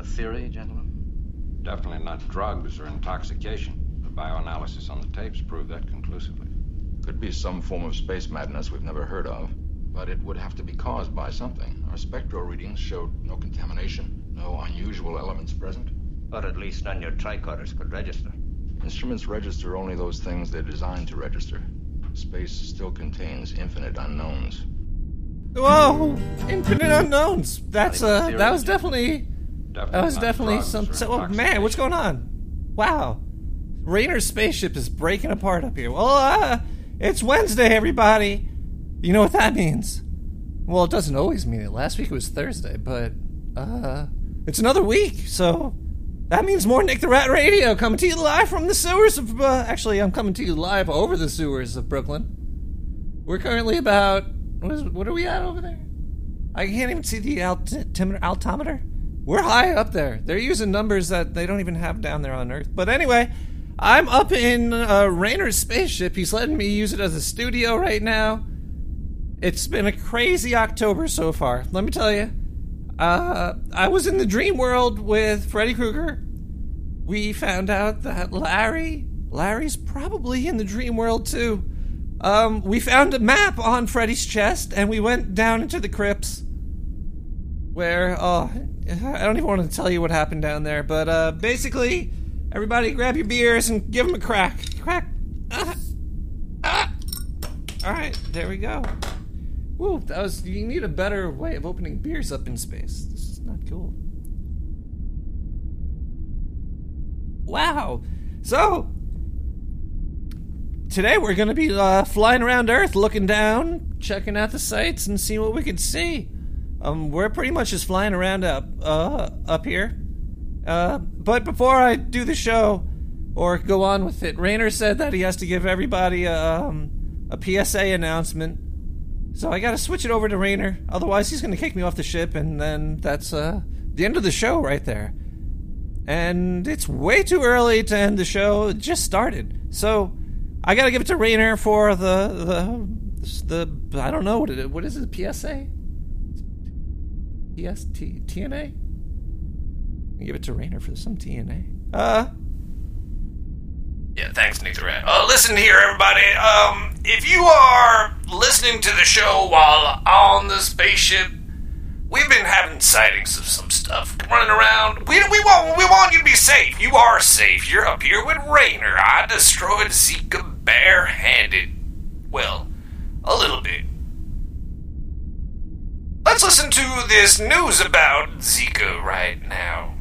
a theory, gentlemen? Definitely not drugs or intoxication. The bioanalysis on the tapes proved that conclusively. Could be some form of space madness we've never heard of, but it would have to be caused by something. Our spectral readings showed no contamination, no unusual elements present. Or at least none your tricorders could register. Instruments register only those things they're designed to register. Space still contains infinite unknowns. Whoa! Infinite unknowns. That's Not even uh, theory, that was gentlemen. Definitely that was definitely some. So, oh man, what's going on? Wow, Rayner's spaceship is breaking apart up here. Well, uh, it's Wednesday, everybody. You know what that means? Well, it doesn't always mean it. Last week it was Thursday, but uh, it's another week, so that means more Nick the Rat Radio coming to you live from the sewers of. Uh, actually, I'm coming to you live over the sewers of Brooklyn. We're currently about what is what are we at over there? I can't even see the altimeter. Altimeter. We're high up there. They're using numbers that they don't even have down there on Earth. But anyway, I'm up in uh, Rayner's spaceship. He's letting me use it as a studio right now. It's been a crazy October so far. Let me tell you. Uh, I was in the dream world with Freddy Krueger. We found out that Larry, Larry's probably in the dream world too. Um, we found a map on Freddy's chest, and we went down into the crypts. Where, oh, I don't even want to tell you what happened down there, but uh, basically, everybody grab your beers and give them a crack. Crack. Ah. Ah. All right, there we go. Woo, that was. You need a better way of opening beers up in space. This is not cool. Wow. So, today we're going to be uh, flying around Earth, looking down, checking out the sights, and seeing what we can see. Um, we're pretty much just flying around up, uh, up here. Uh, but before I do the show or go on with it, Rayner said that he has to give everybody a, um, a PSA announcement. So I got to switch it over to Rayner. Otherwise, he's to kick me off the ship, and then that's uh, the end of the show right there. And it's way too early to end the show. It just started. So I got to give it to Rayner for the the the I don't know what it what is it PSA PST TNA. Give it to Rayner for some TNA. Uh. Yeah, thanks, Nick the Rat. Uh, listen here, everybody. Um, if you are listening to the show while on the spaceship, we've been having sightings of some stuff running around. We, we want we want you to be safe. You are safe. You're up here with Rayner. I destroyed Zika barehanded. Well, a little bit. Let's listen to this news about Zika right now.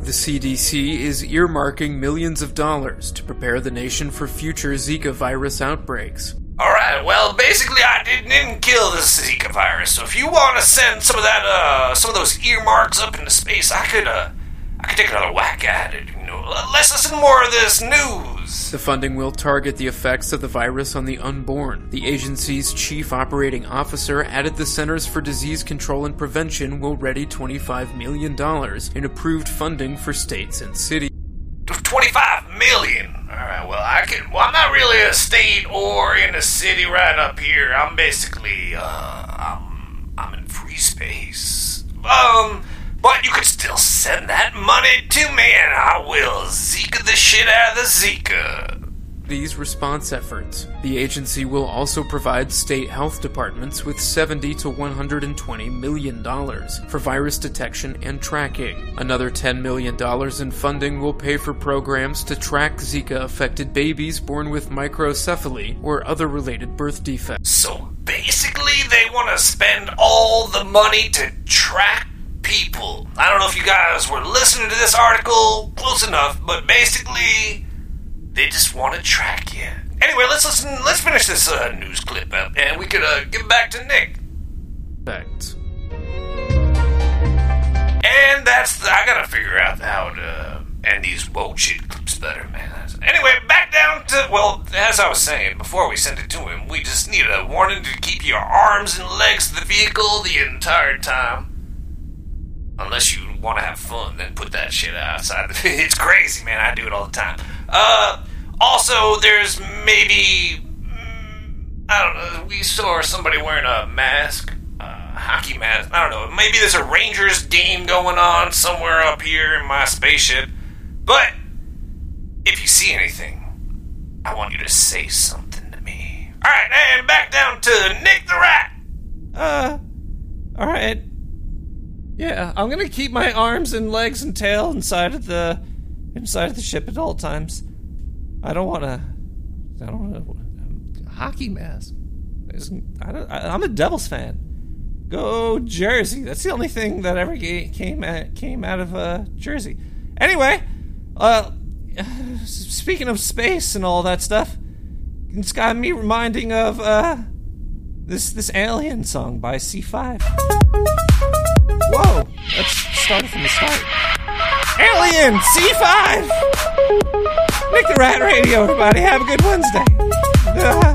The CDC is earmarking millions of dollars to prepare the nation for future Zika virus outbreaks. Alright, well, basically, I didn't kill the Zika virus, so if you want to send some of that, uh, some of those earmarks up into space, I could, uh, I could take another whack at it, you know. Let's listen to more of this news. The funding will target the effects of the virus on the unborn. The agency's chief operating officer added the Centers for Disease Control and Prevention will ready $25 million in approved funding for states and cities. 25 million. Alright, well, I can. Well, I'm not really a state or in a city right up here. I'm basically, uh, I'm, I'm in free space. Um, but you can still send that money to me and I will Zika the shit out of the Zika. These response efforts. The agency will also provide state health departments with 70 to 120 million dollars for virus detection and tracking. Another 10 million dollars in funding will pay for programs to track Zika affected babies born with microcephaly or other related birth defects. So basically, they want to spend all the money to track people. I don't know if you guys were listening to this article close enough, but basically, they just want to track you. Anyway, let's listen. Let's finish this uh, news clip up, and we could uh, give it back to Nick. Effects. And that's the, I gotta figure out how to end these bullshit clips better, man. Anyway, back down to well, as I was saying before we sent it to him, we just need a warning to keep your arms and legs to the vehicle the entire time. Unless you want to have fun, then put that shit outside. it's crazy, man. I do it all the time. Uh, also, there's maybe mm, I don't know. We saw somebody wearing a mask. Hockey mask. I don't know. Maybe there's a Rangers game going on somewhere up here in my spaceship. But if you see anything, I want you to say something to me. All right, and back down to Nick the Rat. Uh, all right. Yeah, I'm gonna keep my arms and legs and tail inside of the inside of the ship at all times. I don't want to. I don't want a hockey mask. I don't, I, I'm a Devils fan. Go Jersey! That's the only thing that ever came at, came out of uh, Jersey. Anyway, uh, speaking of space and all that stuff, it's got me reminding of uh, this this Alien song by C5. Whoa! Let's start from the start. Alien C5. Nick the Rat Radio, everybody. Have a good Wednesday.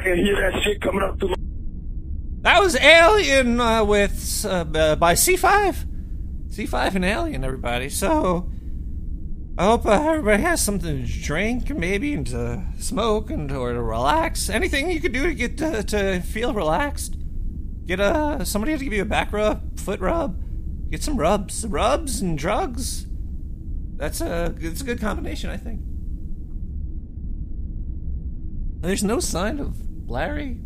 I can hear that shit coming up through That was Alien uh, with uh, uh, by C5. C5 and Alien, everybody. So, I hope uh, everybody has something to drink, maybe, and to smoke, and or to relax. Anything you could do to get to, to feel relaxed. Get a somebody to give you a back rub, foot rub. Get some rubs, rubs and drugs. That's a it's a good combination, I think. There's no sign of Larry.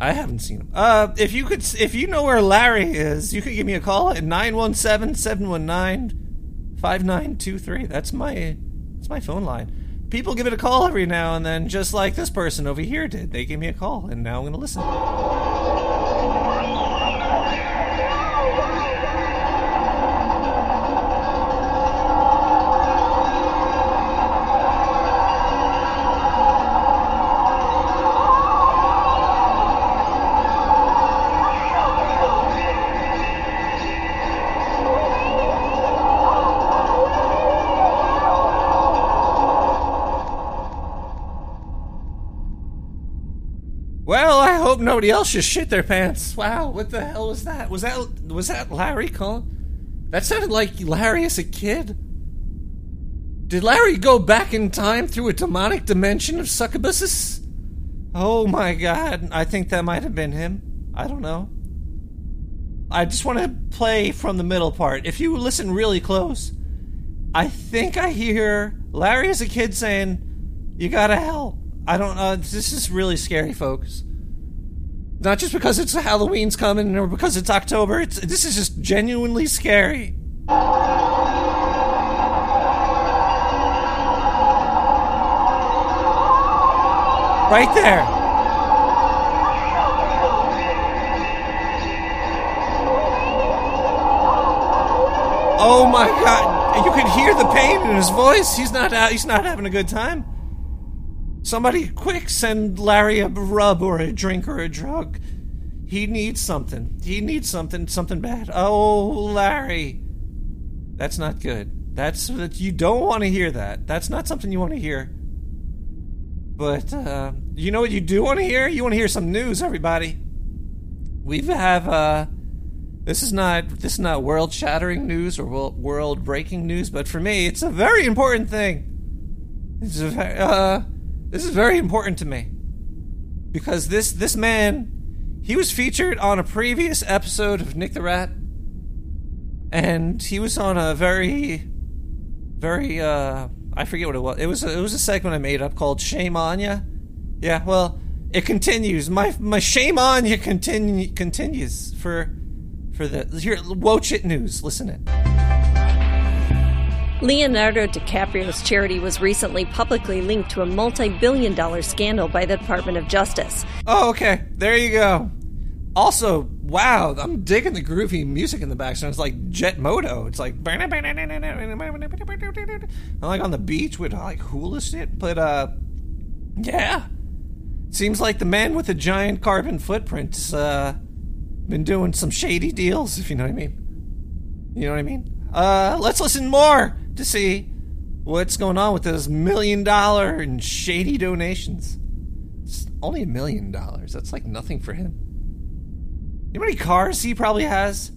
I haven't seen him. Uh, if you could, if you know where Larry is, you could give me a call at 917-719-5923. That's my, that's my phone line. People give it a call every now and then, just like this person over here did. They gave me a call, and now I'm going to listen. Nobody else just shit their pants. Wow, what the hell was that? Was that was that Larry calling? That sounded like Larry as a kid. Did Larry go back in time through a demonic dimension of succubuses? Oh my god, I think that might have been him. I don't know. I just want to play from the middle part. If you listen really close, I think I hear Larry as a kid saying, "You gotta help." I don't know. This is really scary, folks. Not just because it's Halloween's coming or because it's October. It's this is just genuinely scary. Right there. Oh my god. You could hear the pain in his voice. He's not out he's not having a good time. Somebody quick send Larry a rub or a drink or a drug. He needs something. He needs something something bad. Oh, Larry. That's not good. That's that you don't want to hear that. That's not something you want to hear. But uh, you know what you do want to hear? You want to hear some news, everybody. We have uh this is not this is not world shattering news or world breaking news, but for me, it's a very important thing. It's a uh, this is very important to me because this this man, he was featured on a previous episode of Nick the Rat, and he was on a very, very uh, I forget what it was. It was a, it was a segment I made up called "Shame on Ya." Yeah, well, it continues. My my shame on you continue continues for for the here. Watch it news. Listen it. Leonardo DiCaprio's charity was recently publicly linked to a multi billion dollar scandal by the Department of Justice. Oh, okay. There you go. Also, wow, I'm digging the groovy music in the background. It's like Jet Moto. It's like I'm like on the beach with like hula shit. But uh, yeah, seems like the man with the giant carbon footprint's uh been doing some shady deals. If you know what I mean. You know what I mean. Uh, let's listen more to see what's going on with those million dollar and shady donations. It's only a million dollars. That's like nothing for him. You know how many cars he probably has?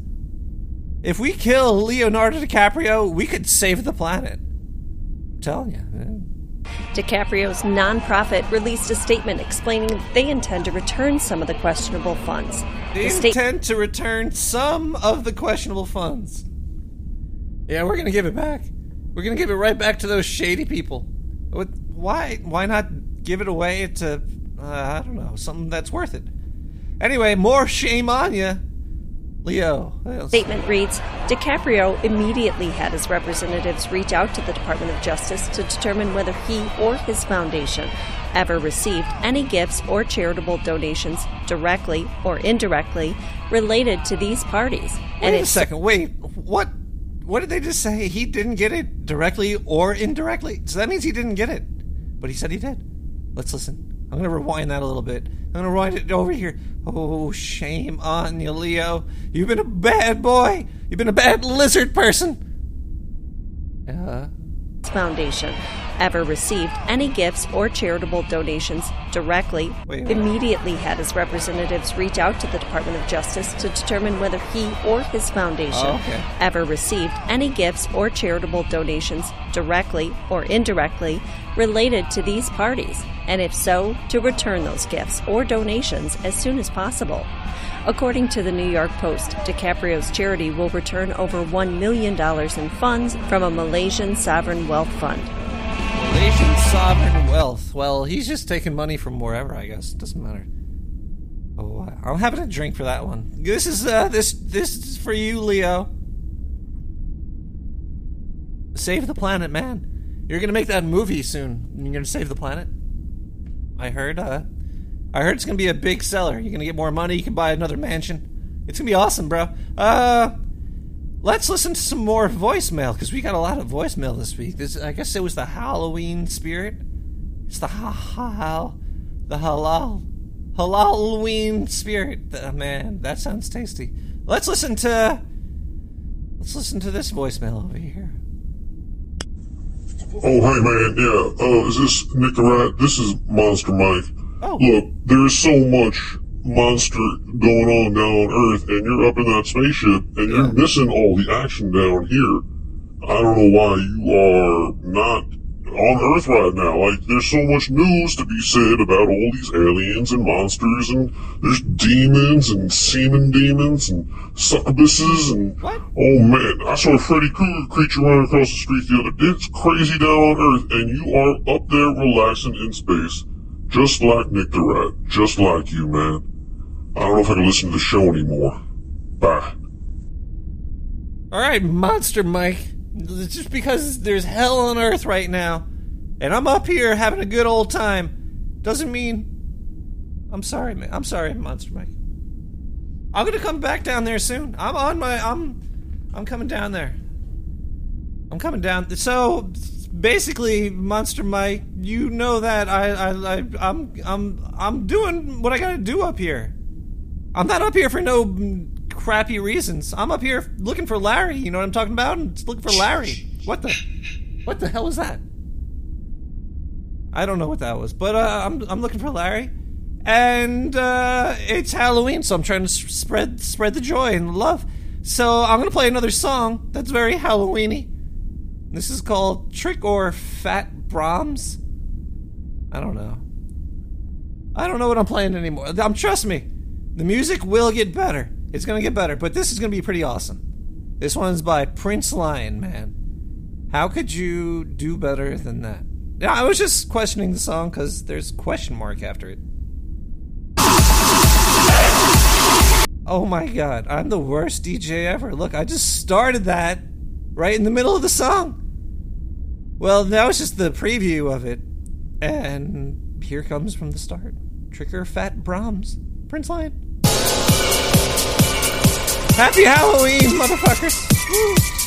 If we kill Leonardo DiCaprio, we could save the planet. I'm telling you. Man. DiCaprio's nonprofit released a statement explaining that they intend to return some of the questionable funds. They The sta- intend to return some of the questionable funds. Yeah, we're gonna give it back. We're gonna give it right back to those shady people. What- Why? Why not give it away to uh, I don't know something that's worth it? Anyway, more shame on you, Leo. statement reads DiCaprio immediately had his representatives reach out to the Department of Justice to determine whether he or his foundation ever received any gifts or charitable donations directly or indirectly related to these parties. Wait a it's- second. Wait, what? What did they just say? He didn't get it directly or indirectly. So that means he didn't get it, but he said he did. Let's listen. I'm gonna rewind that a little bit. I'm gonna rewind it over here. Oh, shame on you, Leo. You've been a bad boy. You've been a bad lizard person. Uh, foundation ever received any gifts or charitable donations directly, immediately had his representatives reach out to the Department of Justice to determine whether he or his foundation Oh, okay. ever received any gifts or charitable donations directly or indirectly related to these parties, and if so, to return those gifts or donations as soon as possible. According to the New York Post, DiCaprio's charity will return over $1 million in funds from a Malaysian sovereign wealth fund. Malaysian sovereign wealth. Well, he's just taking money from wherever, I guess. Doesn't matter. Oh, I'm having a drink for that one. This is uh this this is for you, Leo. Save the planet, man. You're gonna make that movie soon. You're gonna save the planet. I heard. Uh, I heard it's gonna be a big seller. You're gonna get more money. You can buy another mansion. It's gonna be awesome, bro. Uh, let's listen to some more voicemail because we got a lot of voicemail this week. This, I guess, it was the Halloween spirit. It's the ha ha the halal Halloween spirit. Uh, man, that sounds tasty. Let's listen to. Let's listen to this voicemail over here. Oh, hey man, yeah, uh, is this Nick Rat? This is Monster Mike. Oh. Look, there's so much monster going on down on Earth, and you're up in that spaceship, and you're missing all the action down here. I don't know why you are not on Earth right now. Like, there's so much news to be said about all these aliens and monsters, and there's demons and semen demons and succubuses and What? oh man, I saw a Freddy Krueger creature running across the street the other day. It's crazy down on Earth, and you are up there relaxing in space, just like Nick the Rat, just like you, man. I don't know if I can listen to the show anymore. Bye. All right, Monster Mike. Just because there's hell on earth right now, and I'm up here having a good old time, doesn't mean. I'm sorry, man. I'm sorry, Monster Mike. I'm gonna come back down there soon. I'm on my. I'm. I'm coming down there. I'm coming down. So basically, Monster Mike, you know that I, I, I I'm, I'm, I'm doing what I gotta do up here. I'm not up here for no crappy reasons. I'm up here looking for Larry. You know what I'm talking about? Just looking for Larry. What the? What the hell was that? I don't know what that was, but uh, I'm I'm looking for Larry, and uh, it's Halloween, so I'm trying to spread spread the joy and love. So I'm gonna play another song that's very Halloweeny. This is called Trick or Fat Brahms. I don't know. I don't know what I'm playing anymore. Um, trust me, the music will get better. It's gonna get better, but this is gonna be pretty awesome. This one's by Prince Lion, man. How could you do better than that? Yeah, I was just questioning the song because there's question mark after it. Oh my god, I'm the worst DJ ever. Look, I just started that right in the middle of the song. Well, that was just the preview of it. And here comes from the start. Tricker Fat Brahms. Prince Lion. Happy Halloween, motherfuckers! Woo.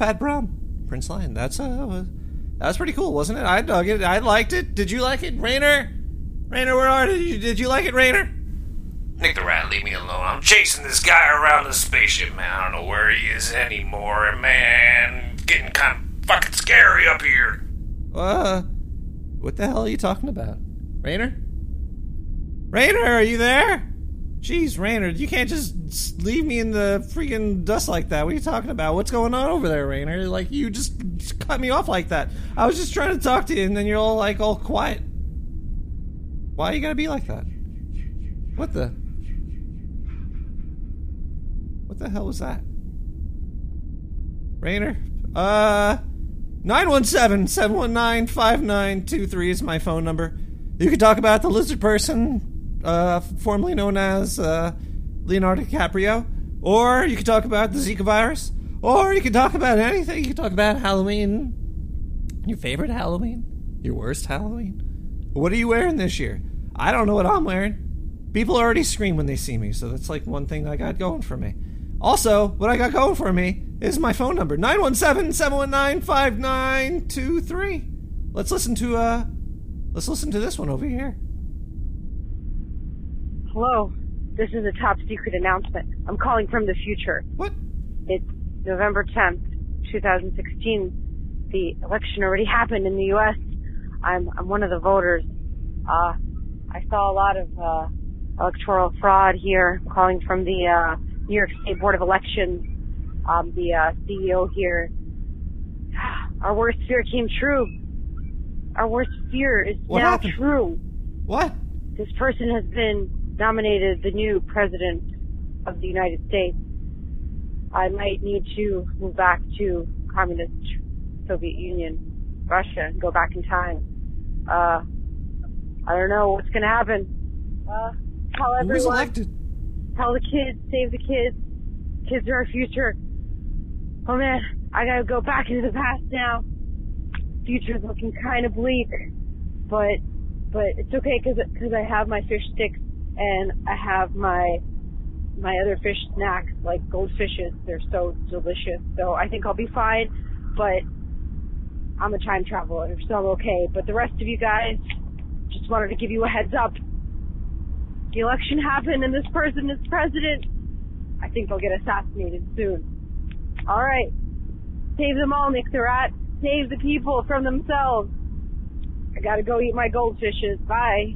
Fat Brom. Prince Lion. That's uh that's pretty cool, wasn't it? I dug it. I liked it. Did you like it, Rainer? Rainer, where are you? Did you like it, Rainer? Nick the Rat, leave me alone. I'm chasing this guy around the spaceship, man. I don't know where he is anymore, man, getting kind of fucking scary up here. Uh, what the hell are you talking about? Rainer? Rainer, are you there? Jeez, Rainer, you can't just leave me in the freaking dust like that. What are you talking about? What's going on over there, Rainer? Like, you just just cut me off like that. I was just trying to talk to you, and then you're all, like, all quiet. Why are you gotta be like that? What the? What the hell was that? Rainer? Uh, 917-719-5923 is my phone number. You can talk about the lizard person, uh, formerly known as uh, Leonardo DiCaprio, or you can talk about the Zika virus, or you can talk about anything. You can talk about Halloween, your favorite Halloween, your worst Halloween. What are you wearing this year? I don't know what I'm wearing. People already scream when they see me, so that's like one thing I got going for me. Also, what I got going for me is my phone number 917-719-5923. Let's listen to uh let's listen to this one over here. Hello, this is a top secret announcement. I'm calling from the future. What? It's November 10th, 2016. The election already happened in the U.S. I'm I'm one of the voters. Uh, I saw a lot of uh, electoral fraud here. I'm calling from the uh, New York State Board of Elections. Um, the uh, CEO here. Our worst fear came true. Our worst fear is What now happened? true. What? This person has been nominated the new president of the United States. I might need to move back to communist Soviet Union, Russia, and go back in time. Uh, I don't know what's gonna happen. Uh, tell everyone, elected? tell the kids, save the kids. Kids are our future. Oh man, I gotta go back into the past now. Future's looking kind of bleak, but but it's okay because because I have my fish sticks and I have my my other fish snacks like goldfishes. They're so delicious. So I think I'll be fine. But I'm a time traveler, so I'm okay. But the rest of you guys, just wanted to give you a heads up. The election happened and this person is president. I think they'll get assassinated soon. All right. Save them all, Nick the Rat. Save the people from themselves. I gotta go eat my goldfishes. Bye.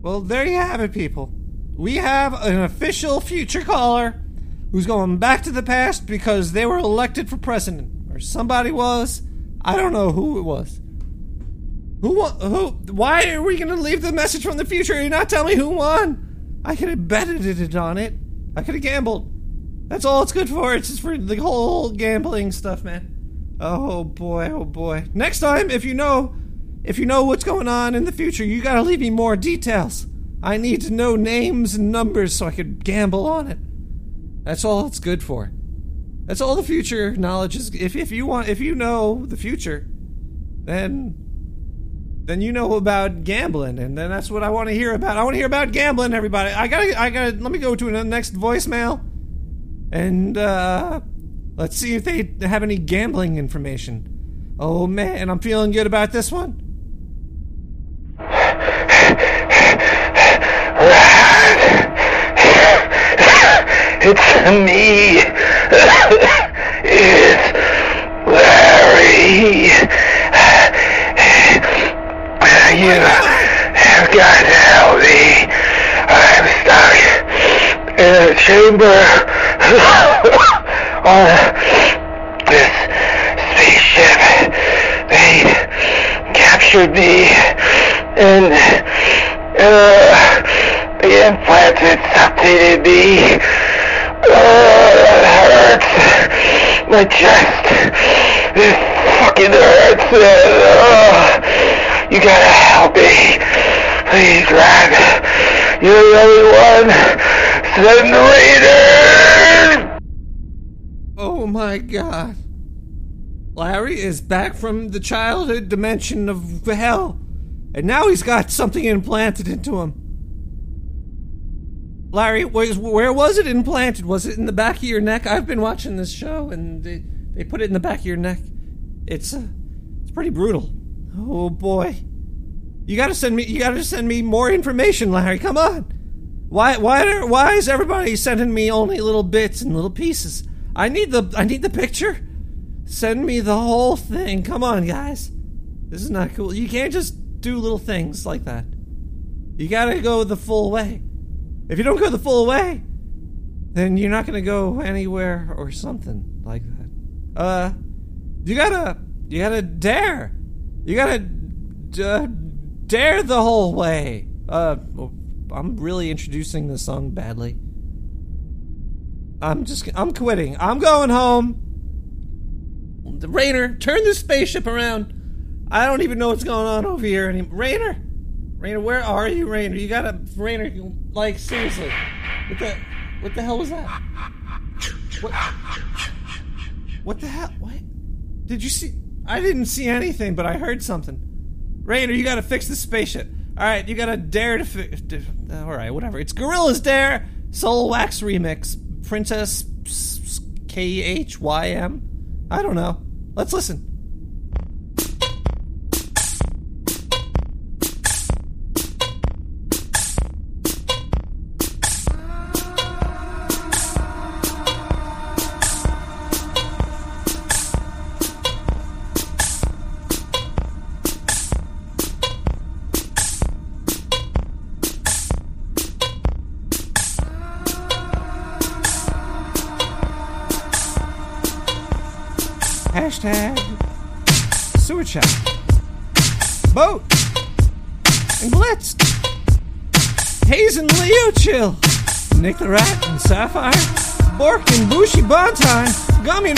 Well, there you have it, people. We have an official future caller who's going back to the past because they were elected for president, or somebody was. I don't know who it was. Who won? Who? Why are we going to leave the message from the future? You're not telling me who won. I could have betted it on it. I could have gambled. That's all it's good for. It's just for the whole gambling stuff, man. Oh boy, oh boy. Next time, if you know, if you know what's going on in the future, you gotta leave me more details. I need to know names and numbers so I could gamble on it. That's all it's good for. That's all the future knowledge is. If if you want, if you know the future, then then you know about gambling, and then that's what I want to hear about. I want to hear about gambling, everybody. I gotta, I gotta. Let me go to the next voicemail, and uh, let's see if they have any gambling information. Oh man, I'm feeling good about this one. It's me. It's Larry. You have got to help me. I'm stuck in a chamber on this spaceship. They captured me and uh, they implanted something in me. My chest. This fucking hurts. Oh, you gotta help me. Please, Rat. You're the only one. Send Raiders! Oh my god. Larry is back from the childhood dimension of hell, and now he's got something implanted into him. Larry, where was it implanted? Was it in the back of your neck? I've been watching this show, and they, they put it in the back of your neck. It's uh, it's pretty brutal. Oh boy, you gotta send me you gotta send me more information, Larry. Come on. Why why are, why is everybody sending me only little bits and little pieces? I need the I need the picture. Send me the whole thing. Come on, guys. This is not cool. You can't just do little things like that. You gotta go the full way. If you don't go the full way, then you're not gonna go anywhere or something like that. Uh, you gotta, you gotta dare. You gotta uh, dare the whole way. Uh, I'm really introducing the song badly. I'm just, I'm quitting. I'm going home. Rainer, turn the spaceship around. I don't even know what's going on over here anymore. Rainer, Rainer, where are you, Rainer? You gotta, Rainer, like seriously, what the, what the hell was that? What? What the hell? What? Did you see? I didn't see anything, but I heard something. Rainer, you gotta fix the spaceship. All right, you gotta dare to fix. All right, whatever. It's Gorillaz Dare Soulwax Remix. Princess K H Y M. I don't know. Let's listen. the Rat and Sapphire, Bork and Bushy Bontai, Gummy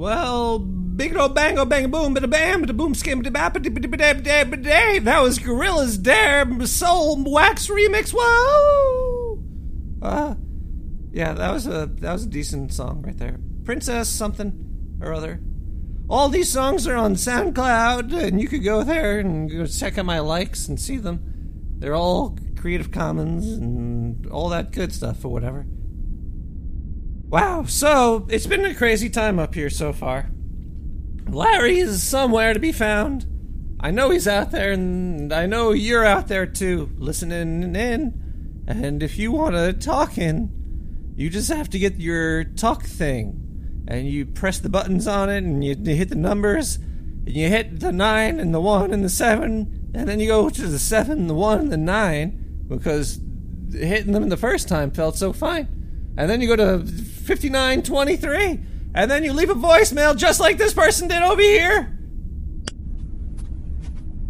Well, big old bango bang boom bada bam bada boom skim bada bap bada bada bada bada That was Gorillaz Dare Soulwax remix. Whoa! Uh, yeah, that was a that was a decent song right there. Princess something or other. All these songs are on SoundCloud, and you could go there and go check out my likes and see them. They're all Creative Commons and all that good stuff or whatever. Wow, so it's been a crazy time up here so far. Larry is somewhere to be found. I know he's out there, and I know you're out there too, listening in. And if you want to talk in, you just have to get your talk thing. And you press the buttons on it, and you, hit the numbers, and you hit the 9 and the 1 and the 7, and then you go to the 7, the 1, and the 9, because hitting them the first time felt so fine. And then you go to 5923, and then you leave a voicemail just like this person did over here.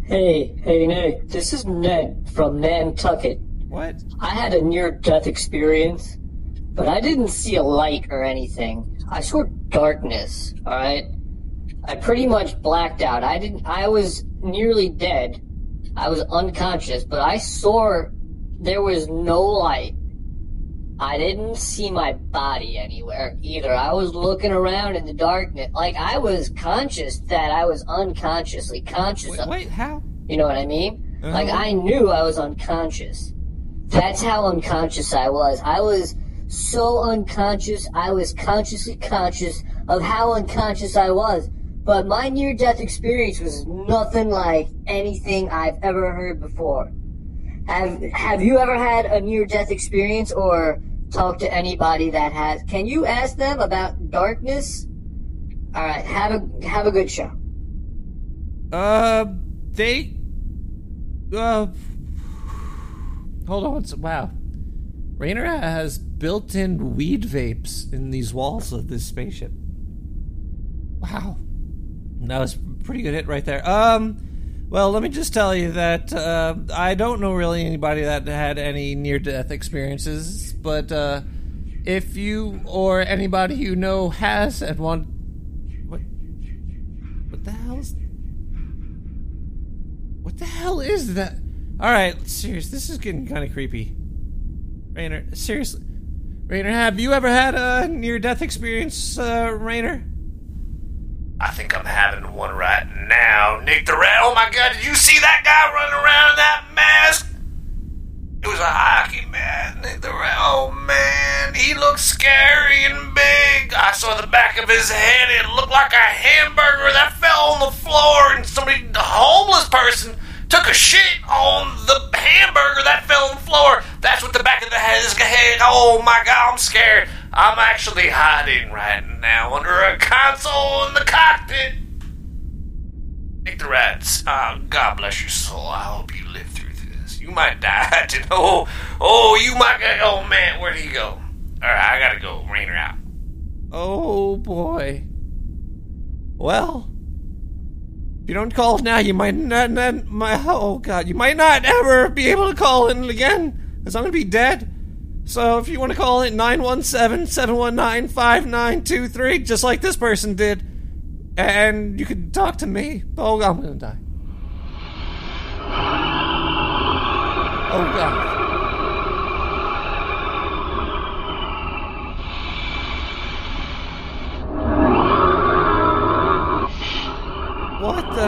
Hey, hey Nick, this is Ned from Nantucket. What? I had a near death experience, but I didn't see a light or anything. I saw darkness, alright? I pretty much blacked out. I didn't I was nearly dead. I was unconscious, but I saw there was no light. I didn't see my body anywhere either. I was looking around in the darkness. Like I was conscious that I was unconsciously conscious of Wait, how? you know what I mean? Uh-huh. Like I knew I was unconscious. That's how unconscious I was. I was so unconscious. I was consciously conscious of how unconscious I was. But my near death experience was nothing like anything I've ever heard before. Have have you ever had a near death experience or talked to anybody that has? Can you ask them about darkness? All right, have a have a good show. Uh, they. Uh. Hold on. Wow. Rainer has built in weed vapes in these walls of this spaceship. Wow. That was pretty good hit right there. Um. Well, let me just tell you that uh, I don't know really anybody that had any near death experiences, but uh, if you or anybody you know has and want. What? What the hell's. What the hell is that? Alright, serious, this is getting kind of creepy. Rainer, seriously. Rainer, have you ever had a near death experience, uh, Rainer? I think I'm having one right now. Nick the Rat. Oh my god, did you see that guy running around in that mask? It was a hockey mask, Nick the Rat. Oh man, he looked scary and big. I saw the back of his head. It looked like a hamburger that fell on the floor, and somebody, homeless person, took a shit on the hamburger that fell on the floor. That's what the back of the head is. Oh my god, I'm scared. I'm actually hiding right now under a console in the cockpit. Nick the Rats, uh, God bless your soul. I hope you live through this. You might die. Oh, oh, you might. Oh man, where'd he go? All right, I gotta go. Rainer out. Oh boy. Well, if you don't call now, you might not, not my oh god, you might not ever be able to call in again, because I'm gonna be dead. So if you want to call it 917-719-5923, just like this person did, and you can talk to me. Oh, God, I'm gonna die. Oh god. What the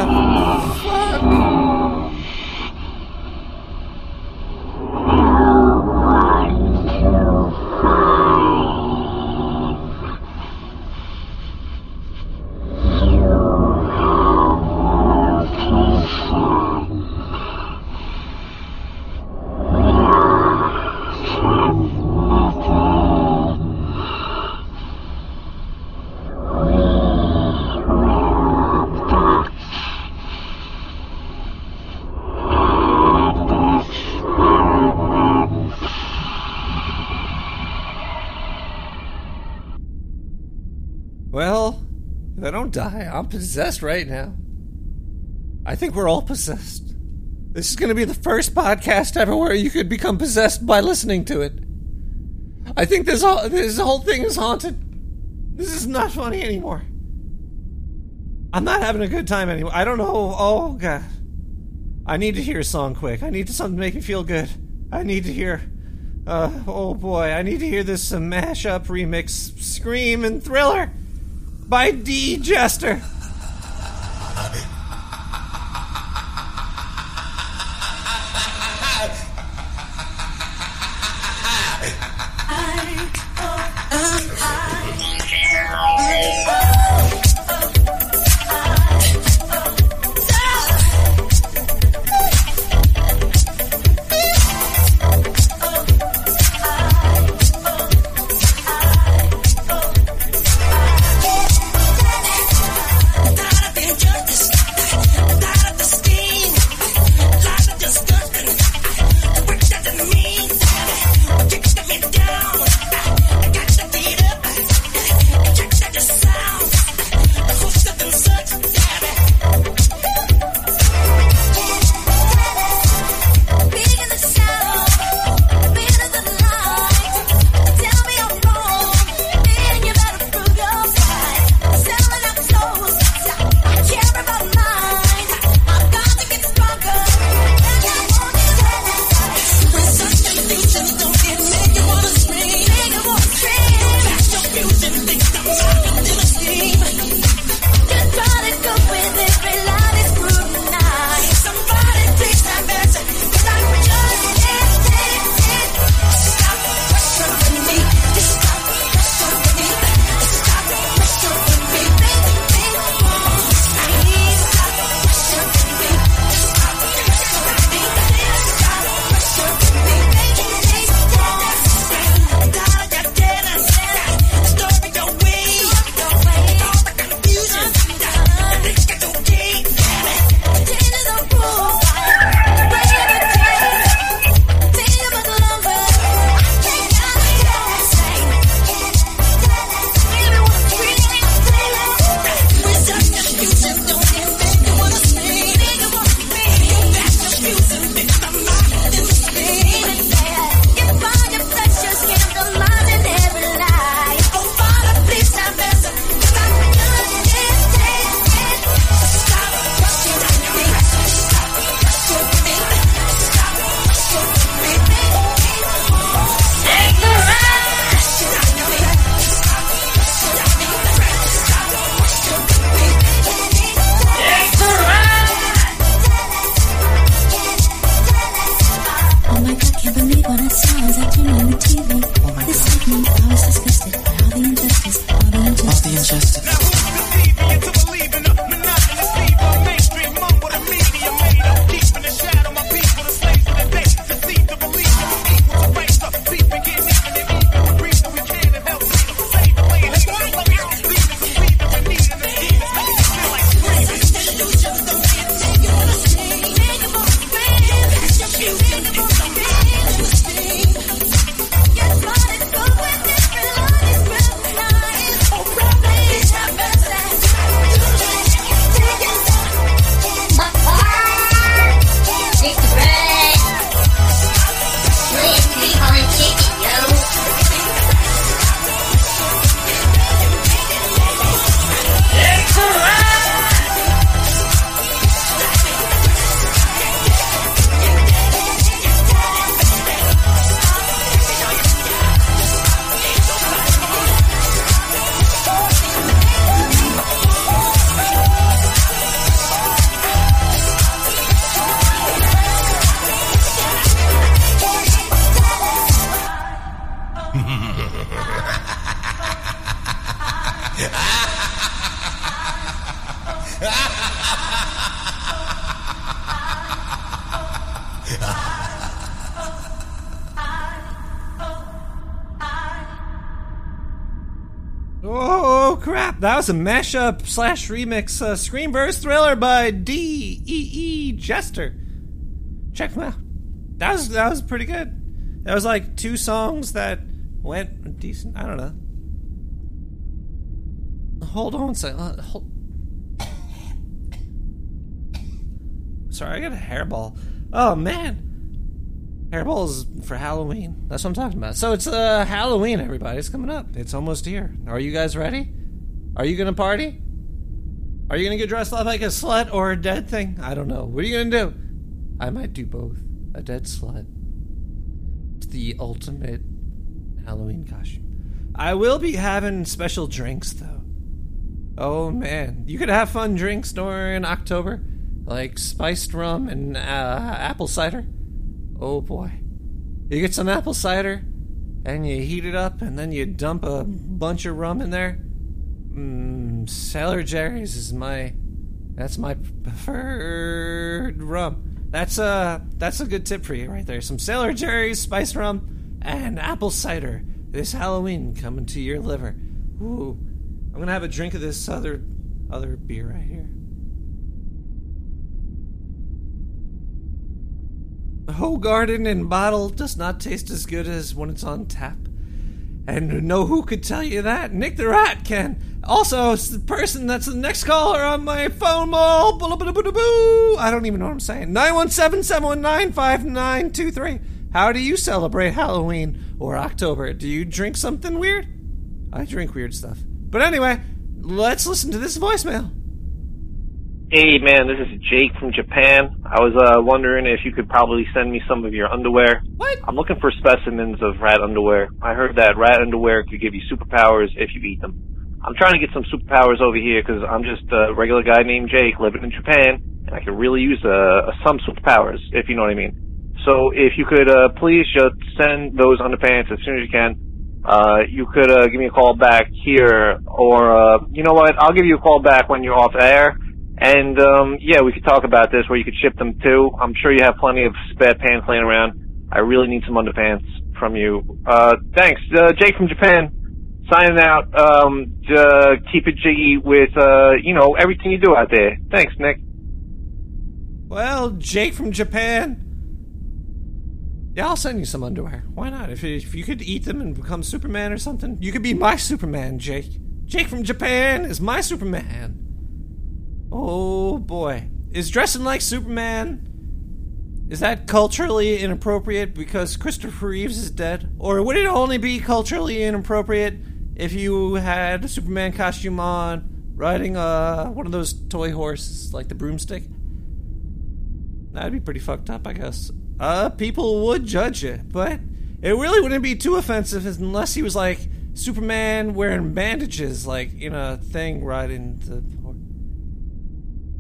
I'm possessed right now. I think we're all possessed. This is going to be the first podcast ever where you could become possessed by listening to it. I think this whole, this whole thing is haunted. This is not funny anymore. I'm not having a good time anymore. I don't know. Oh god. I need to hear a song quick. I need something to make me feel good. I need to hear. Uh, oh boy, I need to hear this uh, mashup remix, Scream and Thriller by D. Jester. Crap! That was a mashup slash remix uh, Screenburst Thriller by D E E Jester. Check them out. That was that was pretty good. That was like two songs that went decent. I don't know. Hold on second. Uh, hold. Sorry, I got a hairball. Oh man, Hairballs for Halloween. That's what I'm talking about. So it's uh, Halloween, everybody. It's coming up. It's almost here. Are you guys ready? Are you gonna party? Are you gonna get dressed up like a slut or a dead thing? I don't know. What are you gonna do? I might do both. A dead slut. It's the ultimate Halloween costume. I will be having special drinks though. Oh man, you could have fun drinks during October, like spiced rum and uh, apple cider. Oh boy, you get some apple cider, and you heat it up, and then you dump a bunch of rum in there. Mmm, Sailor Jerry's is my, that's my preferred rum. That's a that's a good tip for you right there. Some Sailor Jerry's spice rum and apple cider this Halloween coming to your liver. Ooh. I'm gonna have a drink of this other other beer right here. The whole garden in bottle does not taste as good as when it's on tap. And know who could tell you that? Nick the Rat can. Also, it's the person that's the next caller on my phone. Boo-la-boo-la-boo-la-boo. I don't even know what I'm saying. 917-719-5923. How do you celebrate Halloween or October? Do you drink something weird? I drink weird stuff. But anyway, let's listen to this voicemail. Hey man, this is Jake from Japan. I was uh, wondering if you could probably send me some of your underwear. What? I'm looking for specimens of rat underwear. I heard that rat underwear could give you superpowers if you eat them. I'm trying to get some superpowers over here because I'm just a regular guy named Jake living in Japan, and I could really use uh, some superpowers if you know what I mean. So if you could uh, please just send those underpants as soon as you can. Uh, you could uh, give me a call back here, or uh, you know what? I'll give you a call back when you're off air, and um, yeah, we could talk about this where you could ship them too. I'm sure you have plenty of spare pants laying around. I really need some underpants from you. Uh, thanks, uh, Jake from Japan. Signing out. Um, uh, keep it jiggy with uh, you know everything you do out there. Thanks, Nick. Well, Jake from Japan. Yeah, I'll send you some underwear. Why not? If, if you could eat them and become Superman or something, you could be my Superman, Jake. Jake from Japan is my Superman. Oh boy. Is dressing like Superman is that culturally inappropriate because Christopher Reeves is dead? Or would it only be culturally inappropriate if you had a Superman costume on, riding uh one of those toy horses like the broomstick? That'd be pretty fucked up, I guess. Uh, people would judge it, but it really wouldn't be too offensive unless he was like Superman wearing bandages, like in a thing riding the.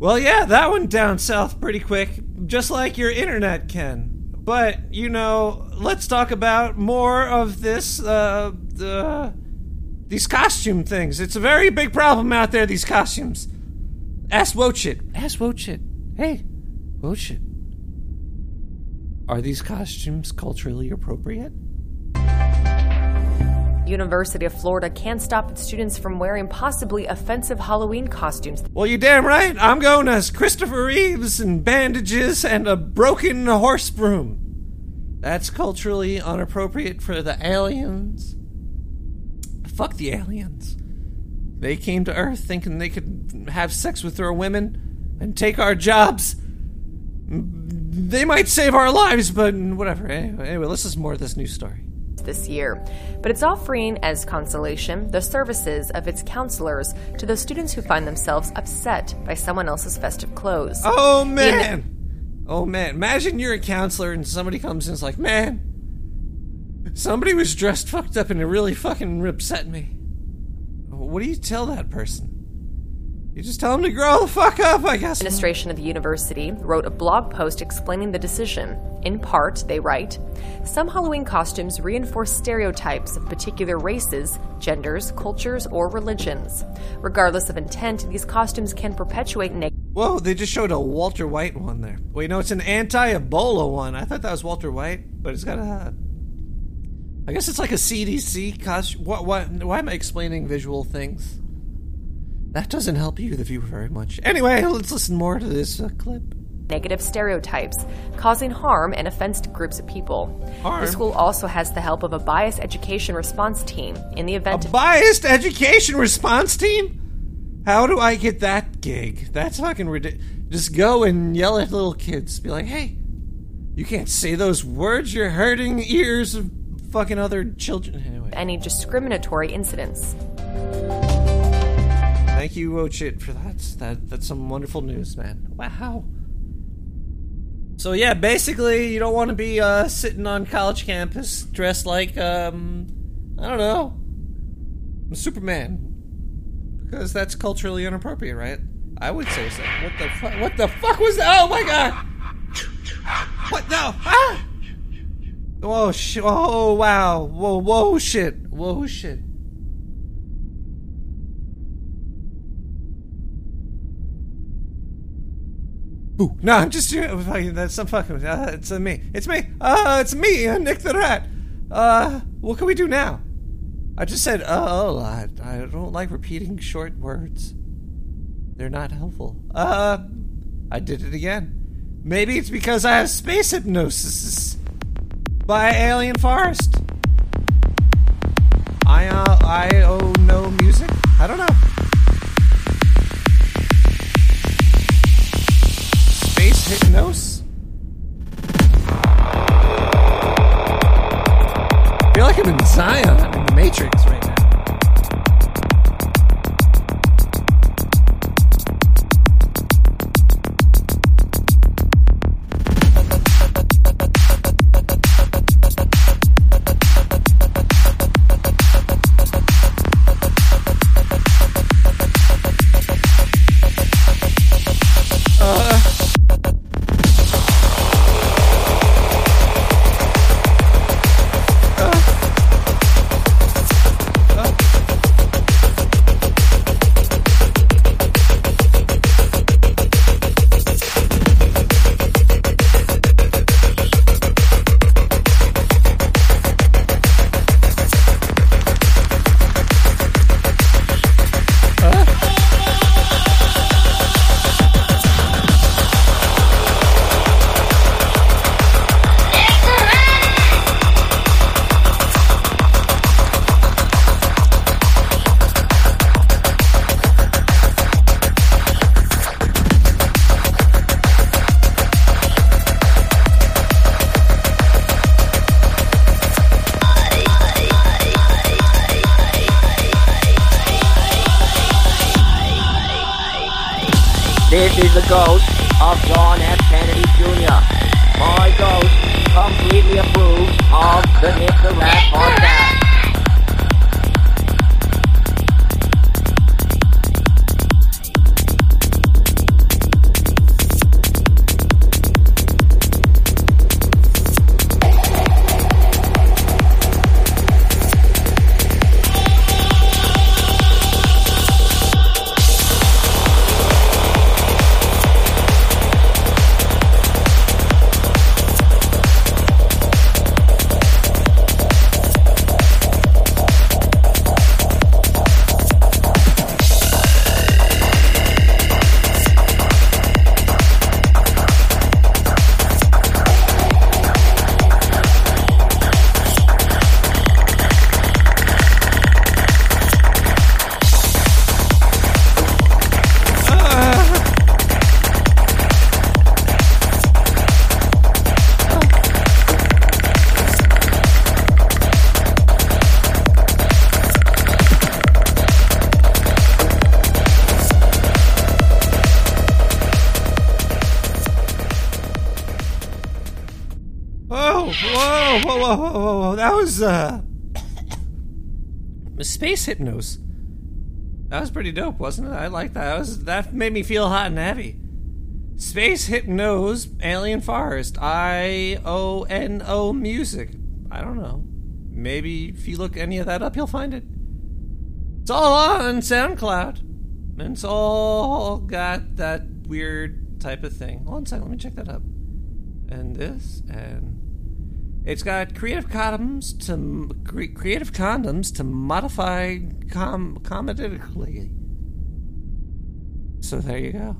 Well, yeah, that went down south pretty quick, just like your internet can. But you know, let's talk about more of this. Uh, the these costume things. It's a very big problem out there. These costumes. Ask Wochit. Ask Wochit. Hey, Wochit. Are these costumes culturally appropriate? University of Florida can't stop its students from wearing possibly offensive Halloween costumes. Well, you damn right. I'm going as Christopher Reeves in bandages and a broken horse broom. That's culturally inappropriate for the aliens. Fuck the aliens. They came to Earth thinking they could have sex with our women and take our jobs. They might save our lives, but whatever. Anyway, let's listen more of this news story. This year, but it's offering as consolation the services of its counselors to those students who find themselves upset by someone else's festive clothes. Oh man! Oh man! Imagine you're a counselor and somebody comes in and is like, "Man, somebody was dressed fucked up and it really fucking upset me." What do you tell that person? You just tell them to grow the fuck up, I guess. Administration of the university wrote a blog post explaining the decision. In part, they write Some Halloween costumes reinforce stereotypes of particular races, genders, cultures, or religions. Regardless of intent, these costumes can perpetuate negative. Whoa, they just showed a Walter White one there. Wait, no, it's an anti Ebola one. I thought that was Walter White, but it's got a. I guess it's like a CDC costume. What, what, why am I explaining visual things? That doesn't help you, the viewer, very much. Anyway, let's listen more to this uh, clip. Negative stereotypes, causing harm and offense to groups of people. Harm? The school also has the help of a bias education response team in the event A biased education response team? How do I get that gig? That's fucking ridiculous. Just go and yell at little kids. Be like, hey, You can't say those words. You're hurting ears of fucking other children. Anyway. Any discriminatory incidents. Thank you, Wochit, for that. That that's some wonderful news, man. Wow. So yeah, basically, you don't want to be uh, sitting on college campus dressed like um, I don't know, Superman, because that's culturally inappropriate, right? I would say so. What the fuck? What the fuck was that? Oh my god! What no? Ah! Oh shit! Oh wow! Whoa! Whoa! Shit! Whoa! Shit! Ooh, no, I'm just doing it. fucking. That's some fucking. Uh, it's uh, me. It's me. Uh, it's me, uh, Nick the Rat. Uh, what can we do now? I just said, oh, I, I don't like repeating short words. They're not helpful. Uh, I did it again. Maybe it's because I have space hypnosis by Alien Forest. I uh, I owe no music. I don't know. I feel like I'm in Zion I'm in the Matrix right the ghost of John F. Kennedy Jr. My ghost completely approves of the Nick the Rat podcast. Was, uh. Space Hypnos. That was pretty dope, wasn't it? I like that. That, was, that made me feel hot and heavy. Space Hypnose, Alien Forest, I O N O Music. I don't know. Maybe if you look any of that up, you'll find it. It's all on SoundCloud. And it's all got that weird type of thing. Hold on a second, let me check that up. And this, and it's got creative condoms to cre- creative condoms to modify com comedically. So there you go.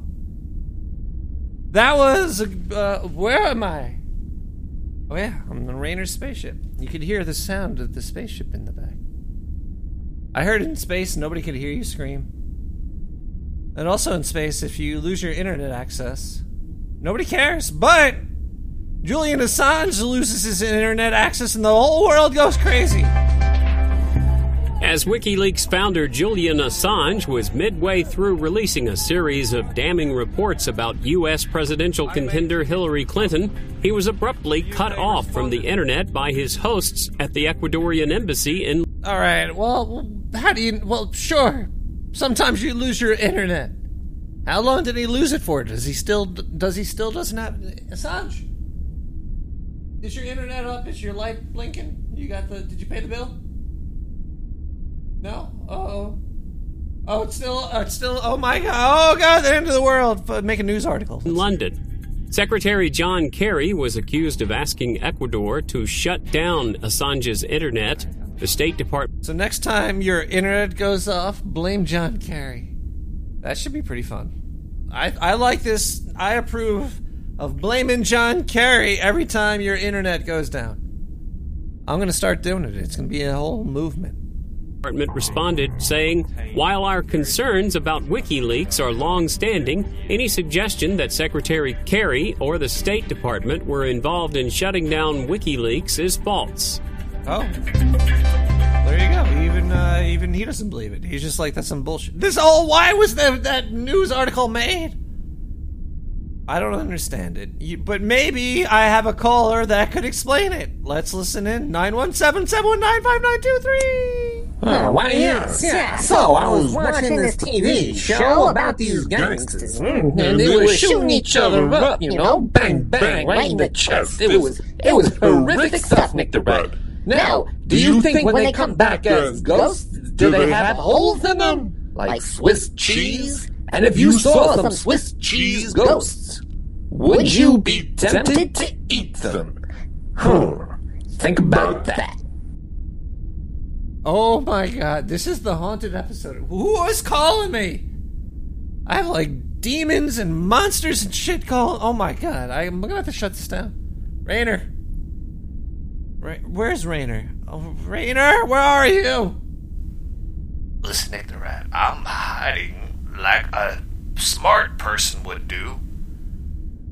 That was uh, where am I? Oh yeah, I'm the Rainer spaceship. You could hear the sound of the spaceship in the back. I heard in space nobody could hear you scream. And also in space, if you lose your internet access, nobody cares. But Julian Assange loses his internet access and the whole world goes crazy. As WikiLeaks founder Julian Assange was midway through releasing a series of damning reports about U.S. presidential contender Hillary Clinton, he was abruptly cut off from the internet by his hosts at the Ecuadorian embassy in. All right. Well, how do you? Well, sure. Sometimes you lose your internet. How long did he lose it for? Does he still? Does he still doesn't have Assange? Is your internet up? Is your light blinking? You got the? Did you pay the bill? No. Oh. Oh, it's still. Oh, it's still. Oh my God. Oh God. The end of the world. Make a news article. in London. Secretary John Kerry was accused of asking Ecuador to shut down Assange's internet. The State Department. So next time your internet goes off, blame John Kerry. That should be pretty fun. I I like this. I approve of blaming John Kerry every time your internet goes down. I'm gonna start doing it. It's gonna be a whole movement. Department responded saying, While our concerns about WikiLeaks are long standing, any suggestion that Secretary Kerry or the State Department were involved in shutting down WikiLeaks is false. Oh. There you go. Even uh, even he doesn't believe it. He's just like that's some bullshit. This all why was that that news article made? I don't understand it. You, but maybe I have a caller that could explain it. Let's listen in. 917-719-5923. Oh, why, yes, yeah. So I was watching this TV show about these gangsters, and mm-hmm. they were shooting each other up, you know, bang, bang, right in the chest. It was, it was horrific stuff, Nick the Rat. Now, do you think when they come back as ghosts, do they have holes in them? Like Swiss cheese? And if you saw some Swiss cheese ghosts, would you be tempted to eat them? Hmm. Think about that. Oh my god, this is the haunted episode. Who was calling me? I have like demons and monsters and shit calling. Oh my god, I'm gonna have to shut this down. Rainer. Ra- where's Rainer? Oh, Rainer, where are you? Listen, Nick the Rat, I'm hiding like a smart person would do.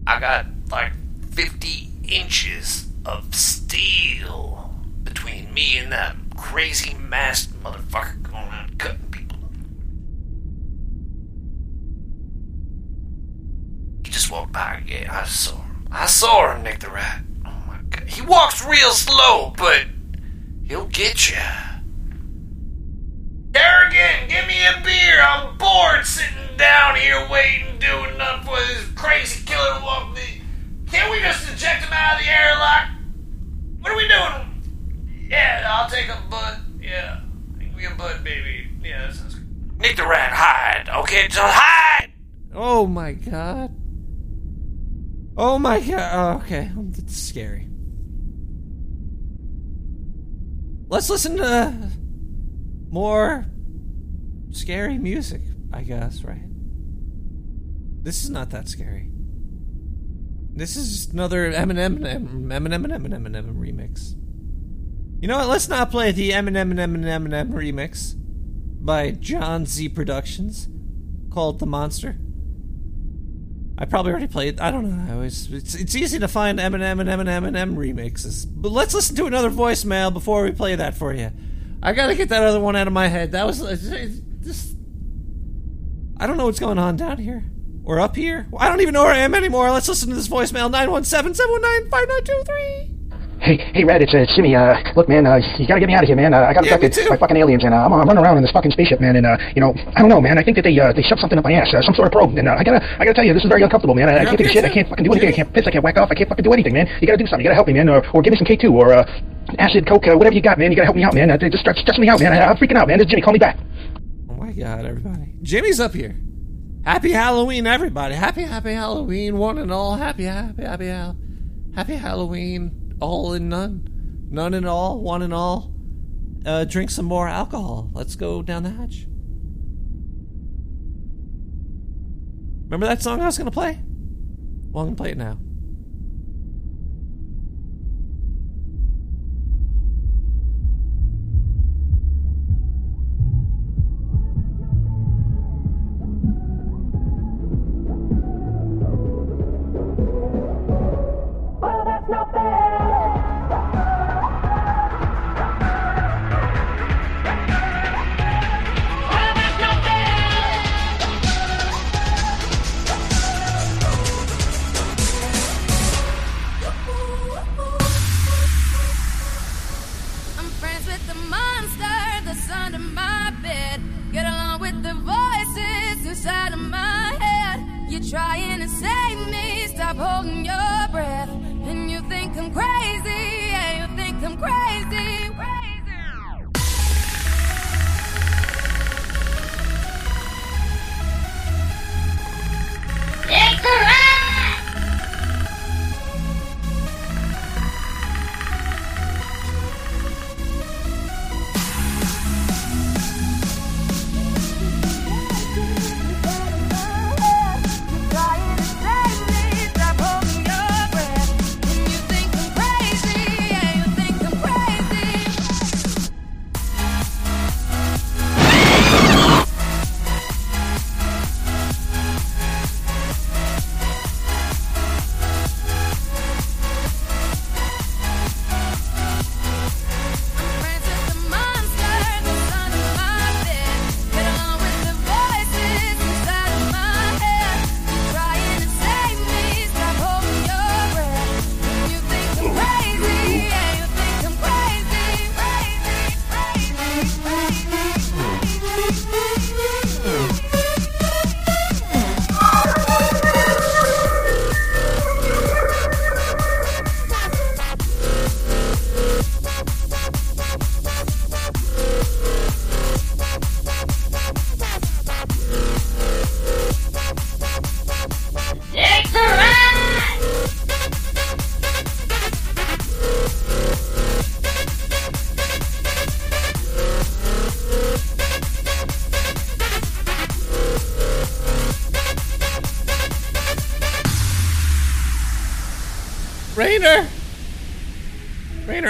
I got like 50 inches of steel between me and that crazy masked motherfucker going around cutting people. He just walked by. Yeah, I saw him. I saw him, Nick the Rat. Oh my god. He walks real slow, but he'll get you. Kerrigan, give me a beer. I'm bored sitting down here waiting, doing nothing for this crazy killer to walk me. Can't we just eject him out of the airlock? What are we doing? Yeah, I'll take a butt. Yeah, give me a butt, baby. Yeah, that sounds good. Nick the Rat, hide. Okay, just hide. Oh my god. Oh my god. Oh, okay, it's scary. Let's listen to more scary music, I guess, right? This is not that scary. This is just another Eminem Eminem Eminem Eminem Eminem remix. You know what? Let's not play the Eminem Eminem Eminem remix by John Z Productions called "The Monster." I probably already played. I don't know. I always it's it's easy to find Eminem and Eminem and Eminem remixes. But let's listen to another voicemail before we play that for you. I gotta get that other one out of my head. That was just. I don't know what's going on down here or up here. I don't even know where I am anymore. Let's listen to this voicemail 917 719 5923. Hey, hey, Red, it's, uh, it's Jimmy. Uh, look, man, uh, you gotta get me out of here, man. Uh, I got Yeah, abducted by fucking aliens, and uh, I'm, I'm running around in this fucking spaceship, man. And uh, you know, I don't know, man. I think that they uh, they shoved something up my ass, uh, some sort of probe. And uh, I gotta, I gotta tell you, this is very uncomfortable, man. I, I can't take a shit. I can't fucking do anything. I can't piss. I can't whack off. I can't fucking do anything, man. You gotta do something. You gotta help me, man. Or, or give me some K2 or uh, acid, coke, uh, whatever you got, man. You gotta help me out, man. Uh, just start stressing me out, man. I, I'm freaking out, man. This is Jimmy. Call me back. Oh my god, everybody. Jimmy's up here. Happy Halloween, everybody. Happy, happy Halloween, one and all. Happy, happy, happy, happy Halloween, all in none. None and all, one and all. Uh, drink some more alcohol. Let's go down the hatch. Remember that song I was to play? Well, I'm to play it now.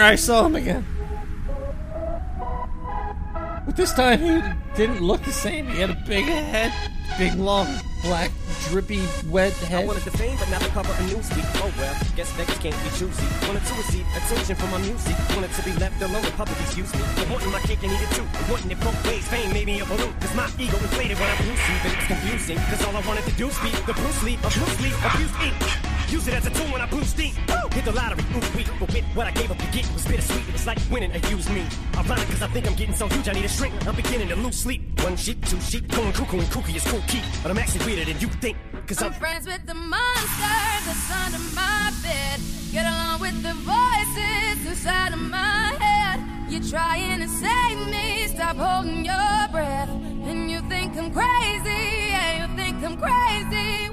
I saw him again. But this time he didn't look the same. He had a big head, big, long, black, drippy, wet head. I wanted the fame, but not the cover of Newsweek. Oh well, guess Vegas can't be choosy. Wanted to receive attention from my music. Wanted to be left alone with public excuse me. But wanting my cake and eat it too. But wanting it both ways. Fame made me a balloon. Cause my ego inflated when I'm loosey. But it's confusing. Cause all I wanted to do is be the Bruce Lee of Bruce Lee abuse ink. Use it as a tool when I blew steam. Hit the lottery, ooh wee. But with what I gave up to get was bittersweet. It's like winning a used me. Ironic cause I think I'm getting so huge I need a shrink. I'm beginning to lose sleep. One sheep, two sheep, going cuckoo and kooky is cool key. But I'm actually weirder than you think. Cause I'm I'm friends with the monster that's under my bed. Get along with the voices inside of my head. You're trying to save me. Stop holding your breath. And you think I'm crazy. Yeah, you think I'm crazy.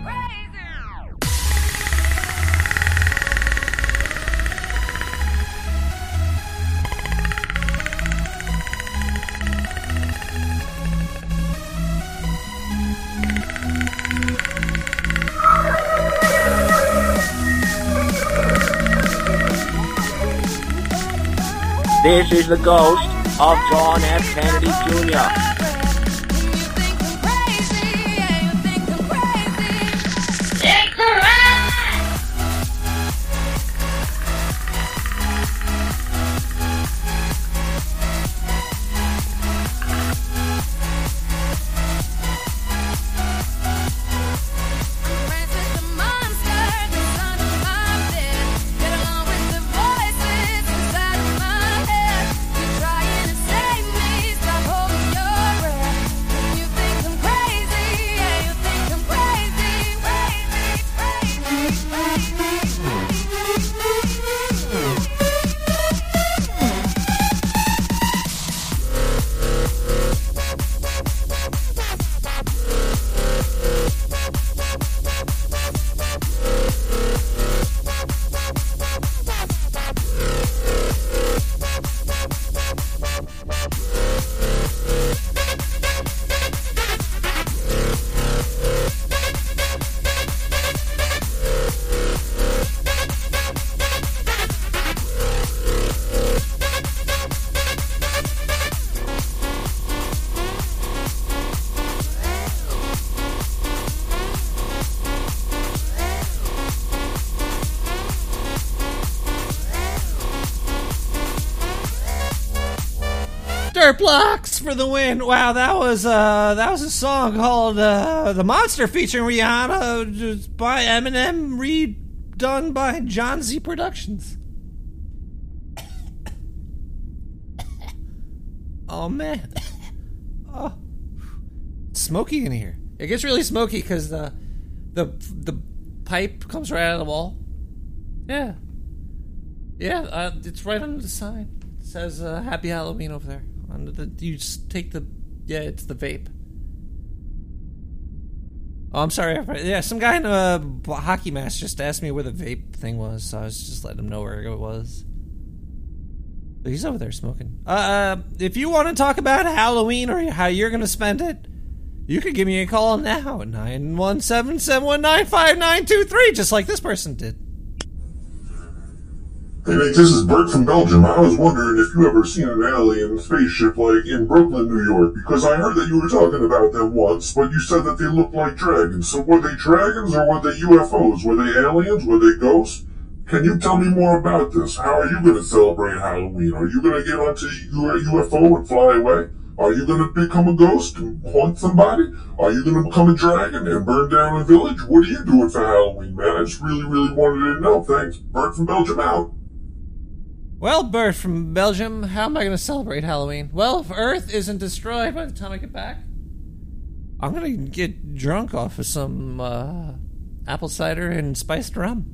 This is the ghost of John F. Kennedy Jr. Dirt blocks for the win! Wow, that was uh that was a song called uh, "The Monster" featuring Rihanna, by Eminem, redone by John Z Productions. Oh man, oh, smoky in here. It gets really smoky because the the the pipe comes right out of the wall. Yeah, yeah. Uh, it's right under the sign. It says uh, "Happy Halloween" over there. The you just take the yeah, it's the vape. Oh, I'm sorry. Yeah, some guy in a hockey mask just asked me where the vape thing was, so I was just letting him know where it was. But he's over there smoking. Uh, if you want to talk about Halloween or how you're going to spend it, you could give me a call now at 917 719 5923, just like this person did. Hey mate, this is Bert from Belgium. I was wondering if you ever seen an alien spaceship like in Brooklyn, New York, because I heard that you were talking about them once, but you said that they looked like dragons. So were they dragons or were they UFOs? Were they aliens? Were they ghosts? Can you tell me more about this? How are you going to celebrate Halloween? Are you going to get onto your UFO and fly away? Are you going to become a ghost and haunt somebody? Are you going to become a dragon and burn down a village? What are you doing for Halloween, man? I just really, really wanted to know. Thanks. Bert from Belgium out. Well, Bert from Belgium, how am I going to celebrate Halloween? Well, if Earth isn't destroyed by the time I get back, I'm going to get drunk off of some uh, apple cider and spiced rum.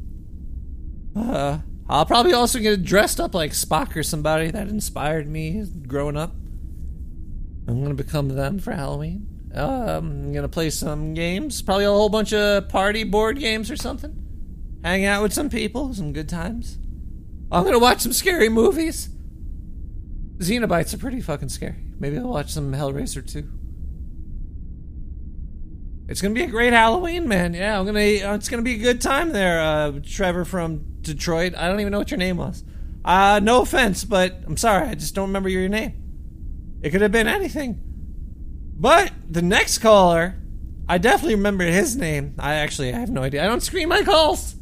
Uh, I'll probably also get dressed up like Spock or somebody that inspired me growing up. I'm going to become them for Halloween. I'm going to play some games, probably a whole bunch of party board games or something. Hang out with some people, some good times. I'm gonna watch some scary movies. Cenobites are pretty fucking scary. Maybe I'll watch some Hellraiser too. It's gonna be a great Halloween, man. Yeah, I'm gonna. It's gonna be a good time there. Uh, Trevor from Detroit. I don't even know what your name was. Uh, no offense, but I'm sorry. I just don't remember your name. It could have been anything. But the next caller, I definitely remember his name. I actually I have no idea. I don't screen my calls.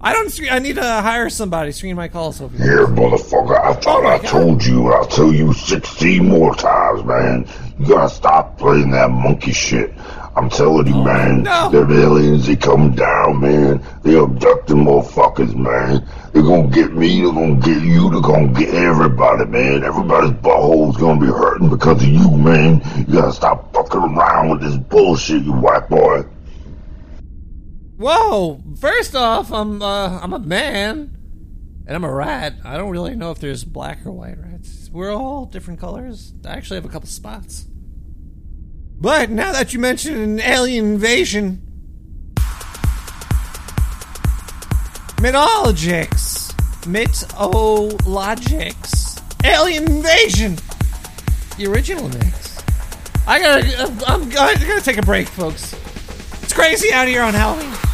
I don't. Screen, I need to hire somebody screen my calls over here. Here, motherfucker, I thought I told you, I'll tell you 16 more times, man. You gotta stop playing that monkey shit. I'm telling you, man. No. They're aliens, they come down, man. They abducting motherfuckers, man. They're gonna get me, they're gonna get you, they're gonna get everybody, man. Everybody's butthole's gonna be hurting because of you, man. You gotta stop fucking around with this bullshit, you white boy. Whoa! First off, I'm uh, I'm a man, and I'm a rat. I don't really know if there's black or white rats. We're all different colors. I actually have a couple spots. But now that you mention an alien invasion, mythologics, mythologics, alien invasion, the original mix. I gotta, I'm, I gotta take a break, folks. Crazy out here on Halloween.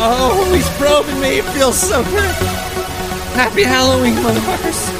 Oh, he's probing me. It feels so good. Happy Halloween, motherfuckers.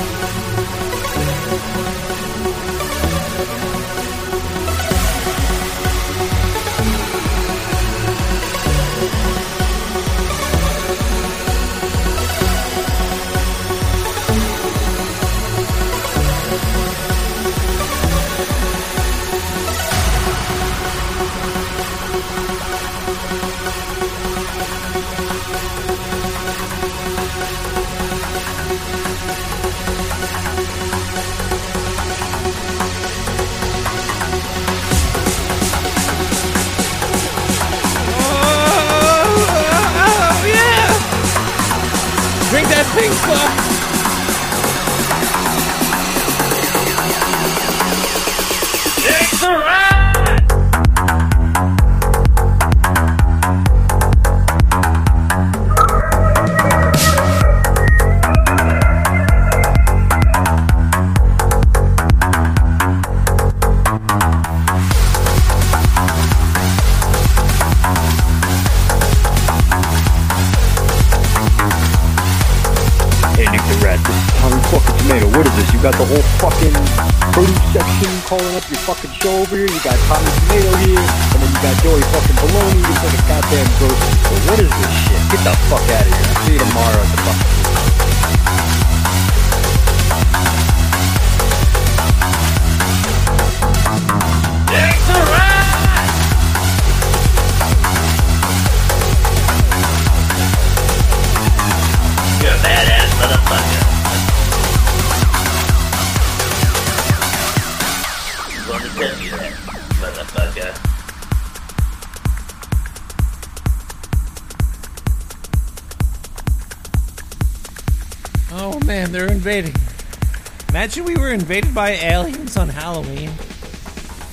Invaded by aliens on Halloween.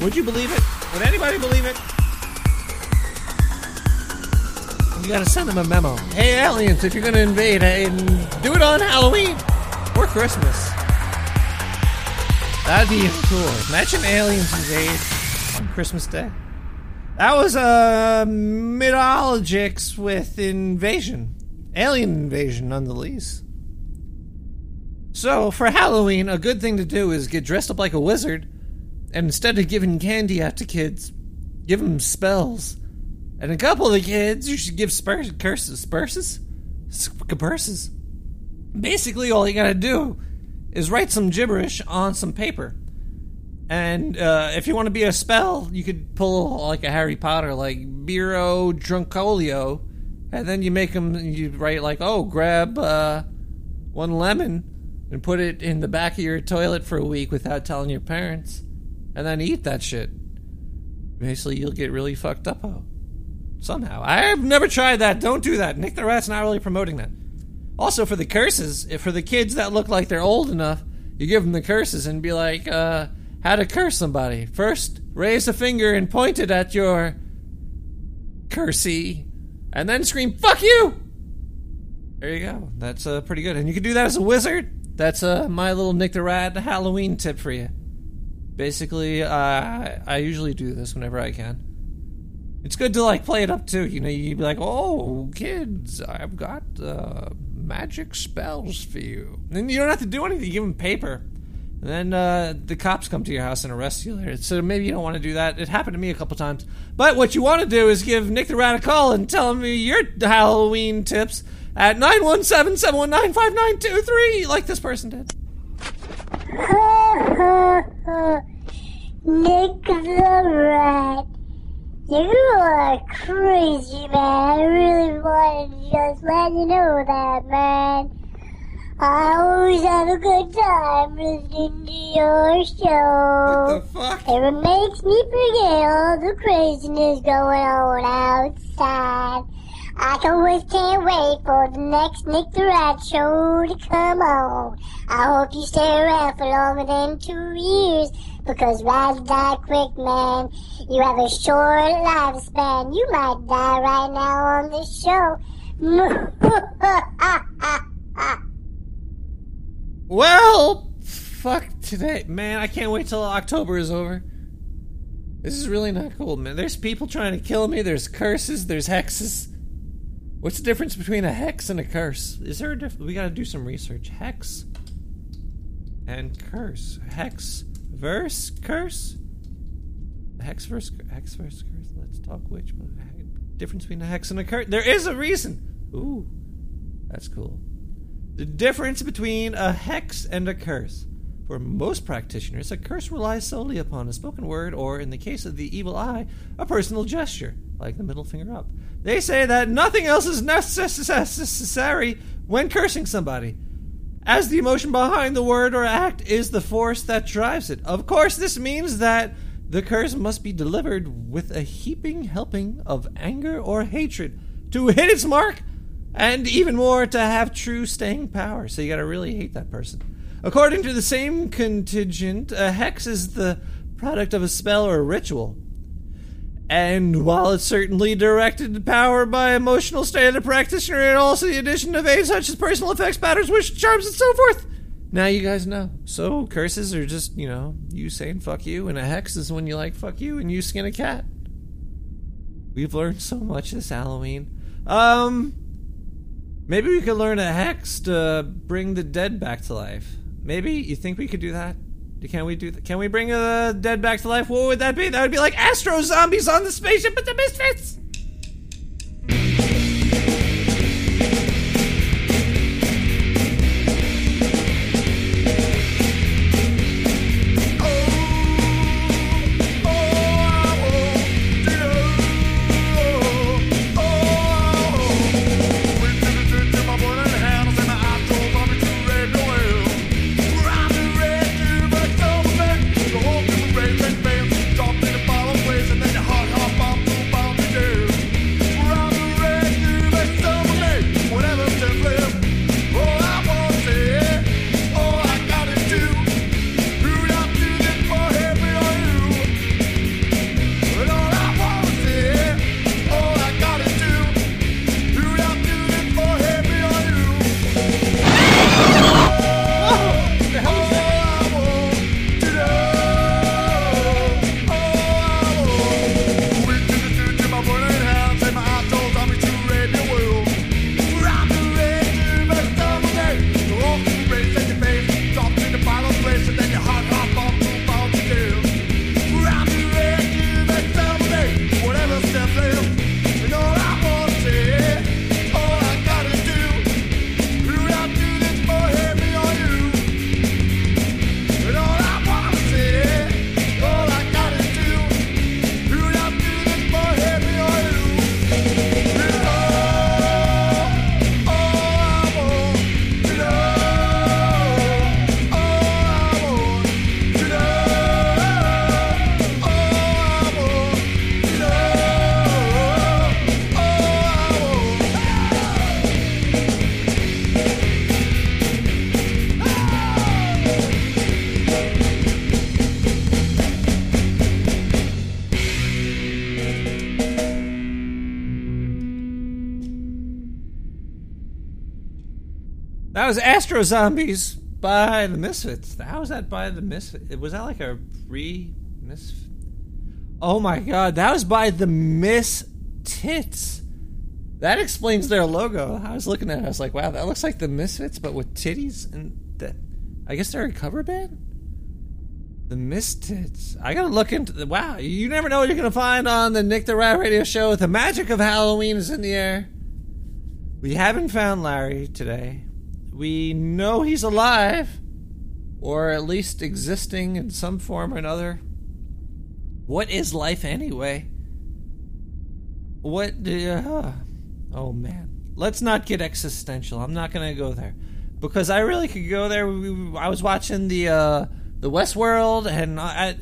Would you believe it? Would anybody believe it? You gotta send them a memo. Hey aliens, if you're gonna invade, do it on Halloween or Christmas. That'd be cool. Imagine aliens invade on Christmas Day. That was uh, mythologics with invasion, alien invasion, none the least. So, for Halloween, a good thing to do is get dressed up like a wizard, and instead of giving candy out to kids, give them spells. And a couple of the kids, you should give spurs, curses, spurses, curses. Basically, all you gotta do is write some gibberish on some paper. And uh, if you want to be a spell, you could pull like a Harry Potter, like Biro Drunkolio, and then you make them. You write like, "Oh, grab uh, one lemon and put it in the back of your toilet for a week without telling your parents, and then eat that shit." Basically, you'll get really fucked up. Oh, somehow. I've never tried that. Don't do that. Nick the Rat's not really promoting that. Also, for the curses, for the kids that look like they're old enough, you give them the curses and be like, uh, how to curse somebody. First, raise a finger and point it at your cursey, and then scream, fuck you! There you go. That's uh, pretty good. And you can do that as a wizard. That's uh, my little Nick the Rat Halloween tip for you. Basically, uh, I usually do this whenever I can. It's good to like play it up too. You know, you'd be like, "Oh, kids, I've got uh, magic spells for you." And then you don't have to do anything. You give them paper, and then uh, the cops come to your house and arrest you later. So maybe you don't want to do that. It happened to me a couple times. But what you want to do is give Nick the Rat a call and tell him your Halloween tips at 917-719-5923, like this person did. Nick the Rat. You are crazy, man. I really want to just let you know that, man. I always have a good time listening to your show. What the fuck? It makes me forget all the craziness going on outside. I always can't wait for the next Nick the Rat show to come on. I hope you stay around for longer than two years because rats die quick, man. You have a short lifespan. You might die right now on this show. Well, fuck today. Man, I can't wait till October is over. This is really not cool, man. There's people trying to kill me. There's curses. There's hexes. What's the difference between a hex and a curse? Is there a diff- We gotta do some research. Hex and curse. Hex verse curse. Hex verse hex verse curse. Let's talk which one. Difference between a hex and a curse. There is a reason. Ooh, that's cool. The difference between a hex and a curse. For most practitioners, a curse relies solely upon a spoken word, or in the case of the evil eye, a personal gesture, like the middle finger up. They say that nothing else is necessary when cursing somebody, as the emotion behind the word or act is the force that drives it. Of course, this means that the curse must be delivered with a heaping helping of anger or hatred to hit its mark And even more, to have true staying power. So you gotta really hate that person. According to the same contingent, a hex is the product of a spell or a ritual. And while it's certainly directed to power by emotional state of the practitioner, and also the addition of aids such as personal effects, patterns, wish, charms, and so forth. Now you guys know. So curses are just, you know, you saying fuck you, and a hex is when you like fuck you and you skin a cat. We've learned so much this Halloween. Um, maybe we could learn a hex to bring the dead back to life. Maybe you think we could do that? Can we do that? Can we bring the dead back to life? What would that be? That would be like Astro zombies on the spaceship with the misfits. That was Astro Zombies by the Misfits. How was that by the Misfits? Was that like a re Misfit? Oh my god, that was by the Miss Tits. That explains their logo. I was looking at it, I was like, wow, that looks like the Misfits, but with titties and that. I guess they're a cover band? The Mistits. I gotta look into the. Wow, you never know what you're gonna find on the Nick the Rat Radio Show. The magic of Halloween is in the air. We haven't found Larry today. We know he's alive, or at least existing in some form or another. What is life anyway? What do uh, Oh man. Let's not get existential. I'm not to go there. Because I really could go there. I was watching the uh the Westworld and I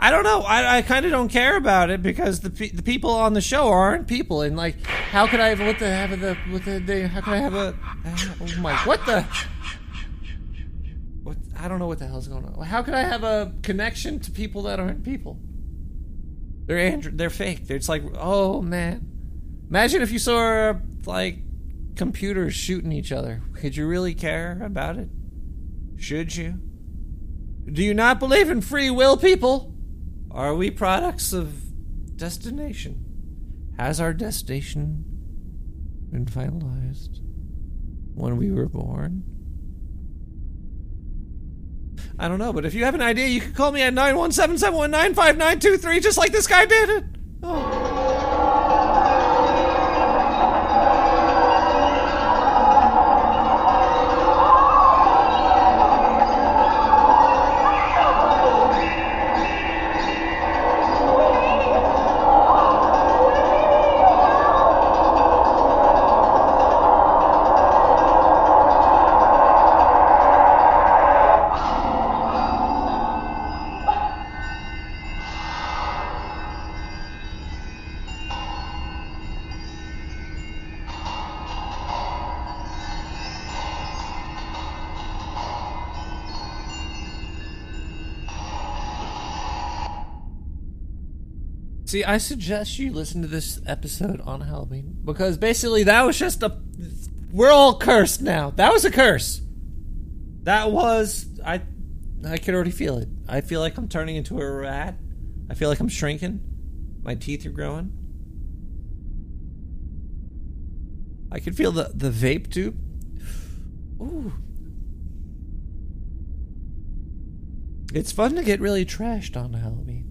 I don't know. I, I kind of don't care about it because the pe- the people on the show aren't people, and like, how could I have what the have the what the, the how could I have a uh, oh my what the what I don't know what the hell's going on. How could I have a connection to people that aren't people? They're andro- they're fake. It's like oh man, imagine if you saw like computers shooting each other. Could you really care about it? Should you? Do you not believe in free will, people? Are we products of destination? Has our destination been finalized when we were born? I don't know, but if you have an idea, you can call me at 917 719 5923, just like this guy did it. See, I suggest you listen to this episode on Halloween because basically that was just a. We're all cursed now. That was a curse. That was I. I could already feel it. I feel like I'm turning into a rat. I feel like I'm shrinking. My teeth are growing. I can feel the the vape tube. Ooh. It's fun to get really trashed on Halloween.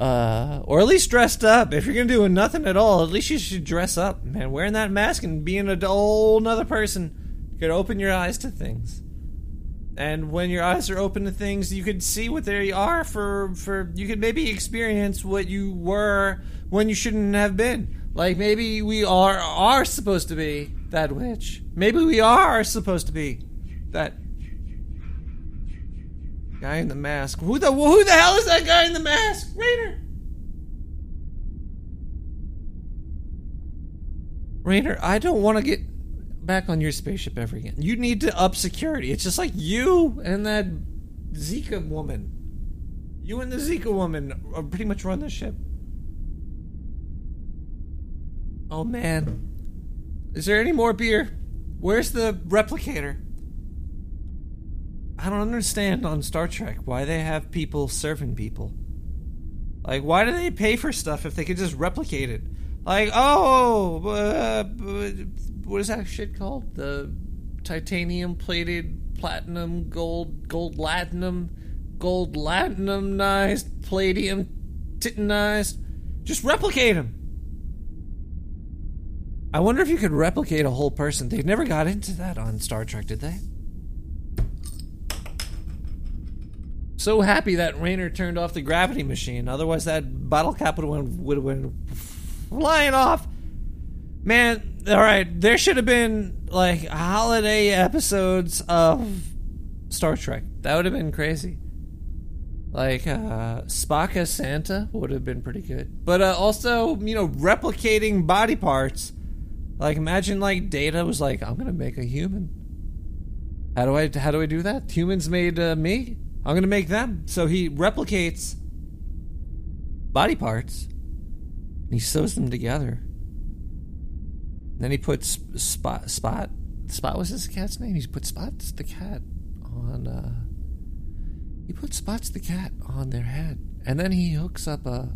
Uh, or at least dressed up. If you're gonna do nothing at all, at least you should dress up, man. Wearing that mask and being a whole another person could open your eyes to things. And when your eyes are open to things, you could see what they are for for you could maybe experience what you were when you shouldn't have been. Like maybe we are are supposed to be that witch. Maybe we are supposed to be that guy in the mask. Who the who the hell is that guy in the mask? Rainer. Rainer, I don't want to get back on your spaceship ever again. You need to up security. It's just like you and that Zika woman. You and the Zika woman are pretty much run the ship. Oh man. Is there any more beer? Where's the replicator? I don't understand on Star Trek why they have people serving people. Like, why do they pay for stuff if they could just replicate it? Like, oh, uh, what is that shit called? The titanium plated platinum gold gold latinum gold latinumized palladium titanized. Just replicate them. I wonder if you could replicate a whole person. They never got into that on Star Trek, did they? So happy that Rainer turned off the gravity machine. Otherwise, that bottle cap would have been flying off. Man, all right, there should have been like holiday episodes of Star Trek. That would have been crazy. Like uh, Spock as Santa would have been pretty good. But uh, also, you know, replicating body parts. Like imagine like Data was like, I'm gonna make a human. How do I how do I do that? Humans made uh, me. I'm gonna make them. So he replicates body parts. And he sews them together. Then he puts Spot Spot Spot was his cat's name. He put Spots the cat on uh he put Spots the cat on their head. And then he hooks up a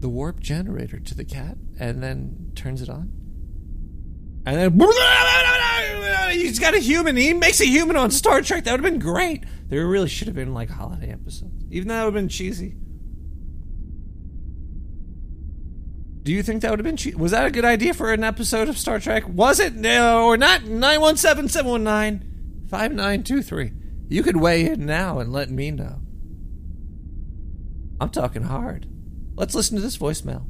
the warp generator to the cat and then turns it on. And then he's got a human. He makes a human on Star Trek. That would have been great. There really should have been like holiday episodes. Even though that would have been cheesy. Do you think that would have been cheesy? Was that a good idea for an episode of Star Trek? Was it? No, or not? 917 719 5923. You could weigh in now and let me know. I'm talking hard. Let's listen to this voicemail.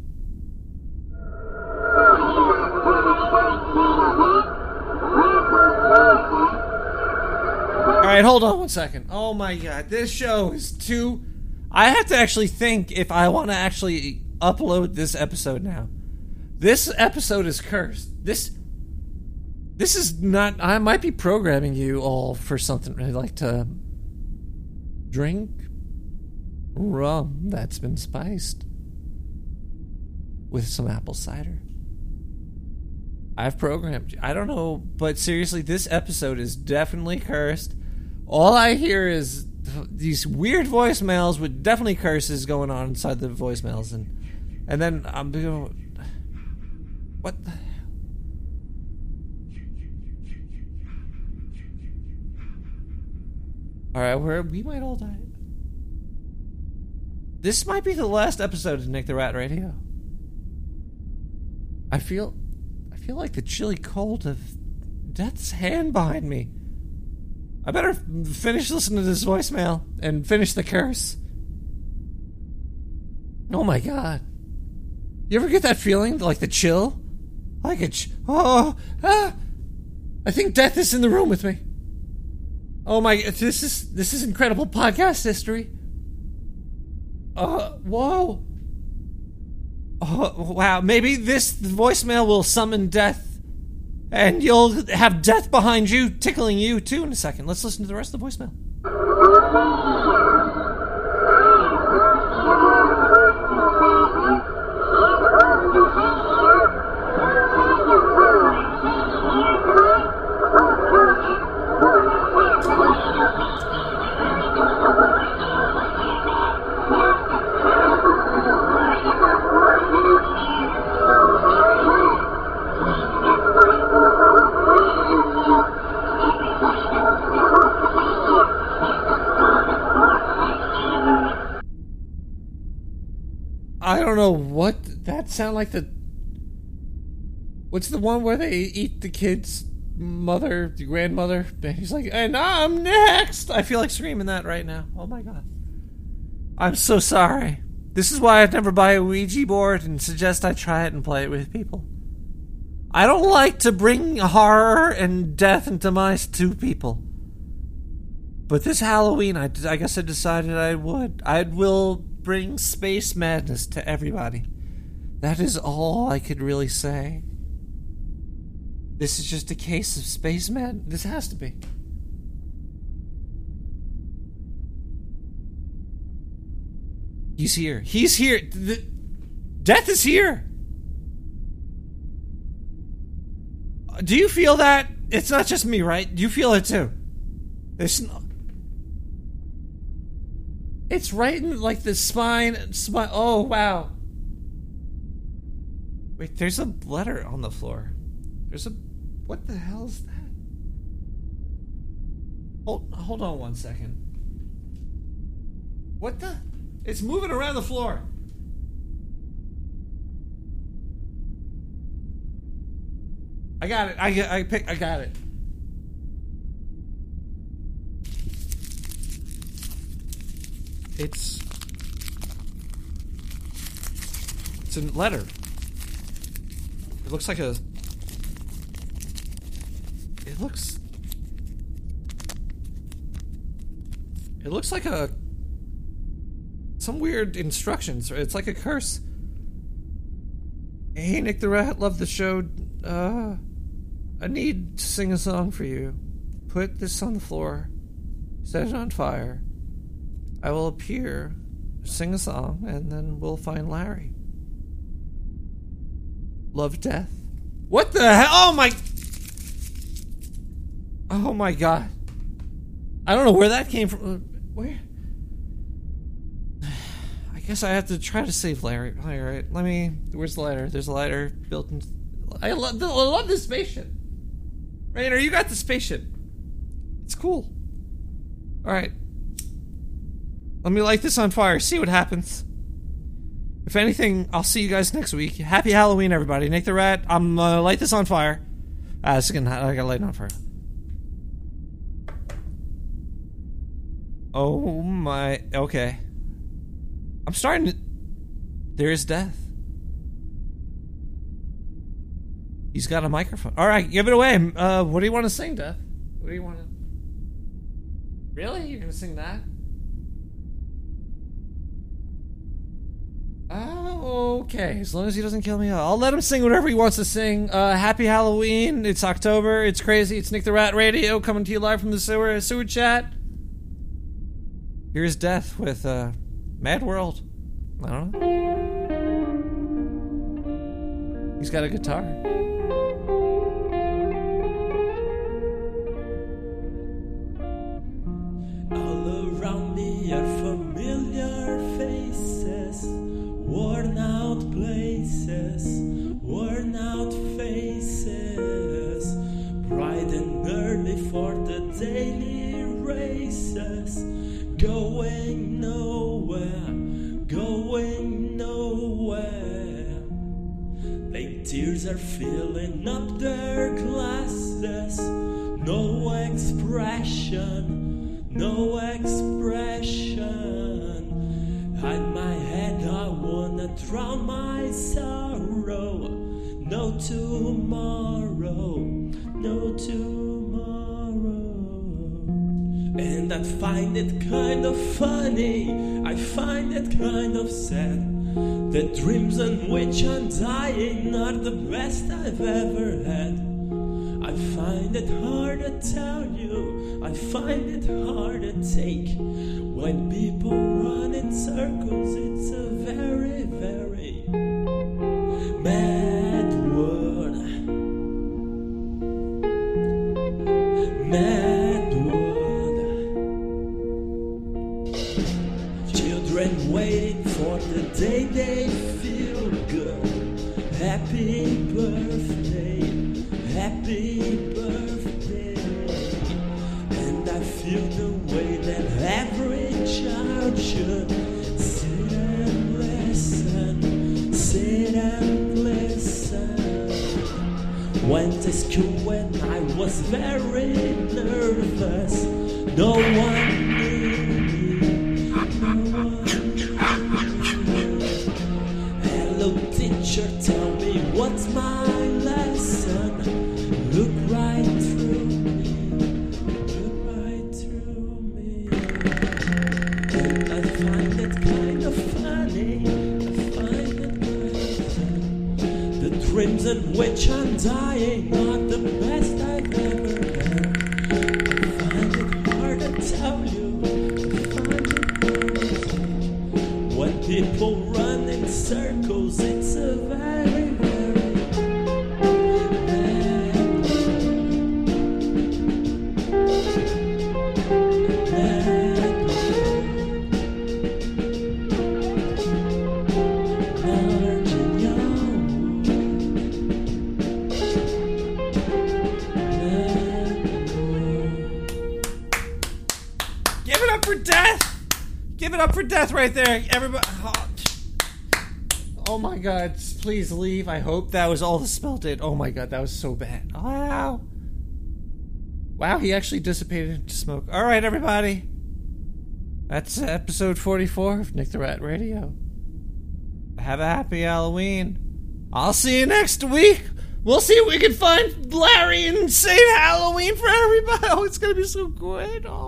Right, hold on one second. Oh my god, this show is too. I have to actually think if I want to actually upload this episode now. This episode is cursed. This. This is not. I might be programming you all for something really like to drink rum that's been spiced with some apple cider. I've programmed you. I don't know, but seriously, this episode is definitely cursed. All I hear is these weird voicemails with definitely curses going on inside the voicemails, and and then I'm going, what the. All right, we we might all die. This might be the last episode of Nick the Rat Radio. I feel I feel like the chilly cold of death's hand behind me. I better finish listening to this voicemail and finish the curse. Oh my god. You ever get that feeling like the chill? Like a ch- oh ah I think death is in the room with me. Oh my this is this is incredible podcast history. Uh whoa. Oh, wow, maybe this voicemail will summon death. And you'll have death behind you, tickling you too in a second. Let's listen to the rest of the voicemail. Sound like the. What's the one where they eat the kid's mother, the grandmother? And he's like, and I'm next. I feel like screaming that right now. Oh my god. I'm so sorry. This is why I'd never buy a Ouija board and suggest I try it and play it with people. I don't like to bring horror and death and demise to people. But this Halloween, I, I guess I decided I would. I will bring space madness to everybody. That is all I could really say. This is just a case of space mad. This has to be. He's here. He's here. The, death is here. Do you feel that? It's not just me, right? You feel it too. It's not. It's right in like the spine. spine. Oh wow. Wait, there's a letter on the floor. There's a. What the hell is that? Hold, hold on one second. What the? It's moving around the floor. I got it. I I pick. I got it. It's it's a letter. It looks like a. It looks. It looks like a. Some weird instructions. It's like a curse. Hey, Nick the Rat, love the show. Uh, I need to sing a song for you. Put this on the floor. Set it on fire. I will appear, sing a song, and then we'll find Larry. Love death. What the hell? Oh my. Oh my god. I don't know where that came from. Where? I guess I have to try to save Larry. All right, let me. Where's the lighter? There's a lighter built in. I love, I love this spaceship. Rainer, you got the spaceship. It's cool. All right. Let me light this on fire. See what happens. If anything, I'll see you guys next week. Happy Halloween, everybody. Nick the Rat. I'm gonna light this on fire. Ah, this is gonna. I gotta light it on fire. Oh my. Okay. I'm starting to. There is death. He's got a microphone. All right, give it away. Uh, what do you want to sing, Death? What do you want to? Really? You're gonna sing that? Oh, okay. As long as he doesn't kill me, I'll let him sing whatever he wants to sing. Uh, happy Halloween! It's October. It's crazy. It's Nick the Rat Radio coming to you live from the sewer sewer chat. Here's Death with uh, Mad World. I don't know. He's got a guitar. Going nowhere, going nowhere. Late tears are filling up their glasses, no expression, no expression. Hide my head, I wanna drown my sorrow. No tomorrow, no tomorrow. And I find it kind of funny, I find it kind of sad. The dreams in which I'm dying are the best I've ever had. I find it hard to tell you, I find it hard to take. When people run in circles, it's a very, very please leave. I hope that was all the spell did. Oh my god, that was so bad. Wow. Wow, he actually dissipated into smoke. Alright, everybody. That's episode 44 of Nick the Rat Radio. Have a happy Halloween. I'll see you next week. We'll see if we can find Larry and save Halloween for everybody. Oh, it's gonna be so good. Oh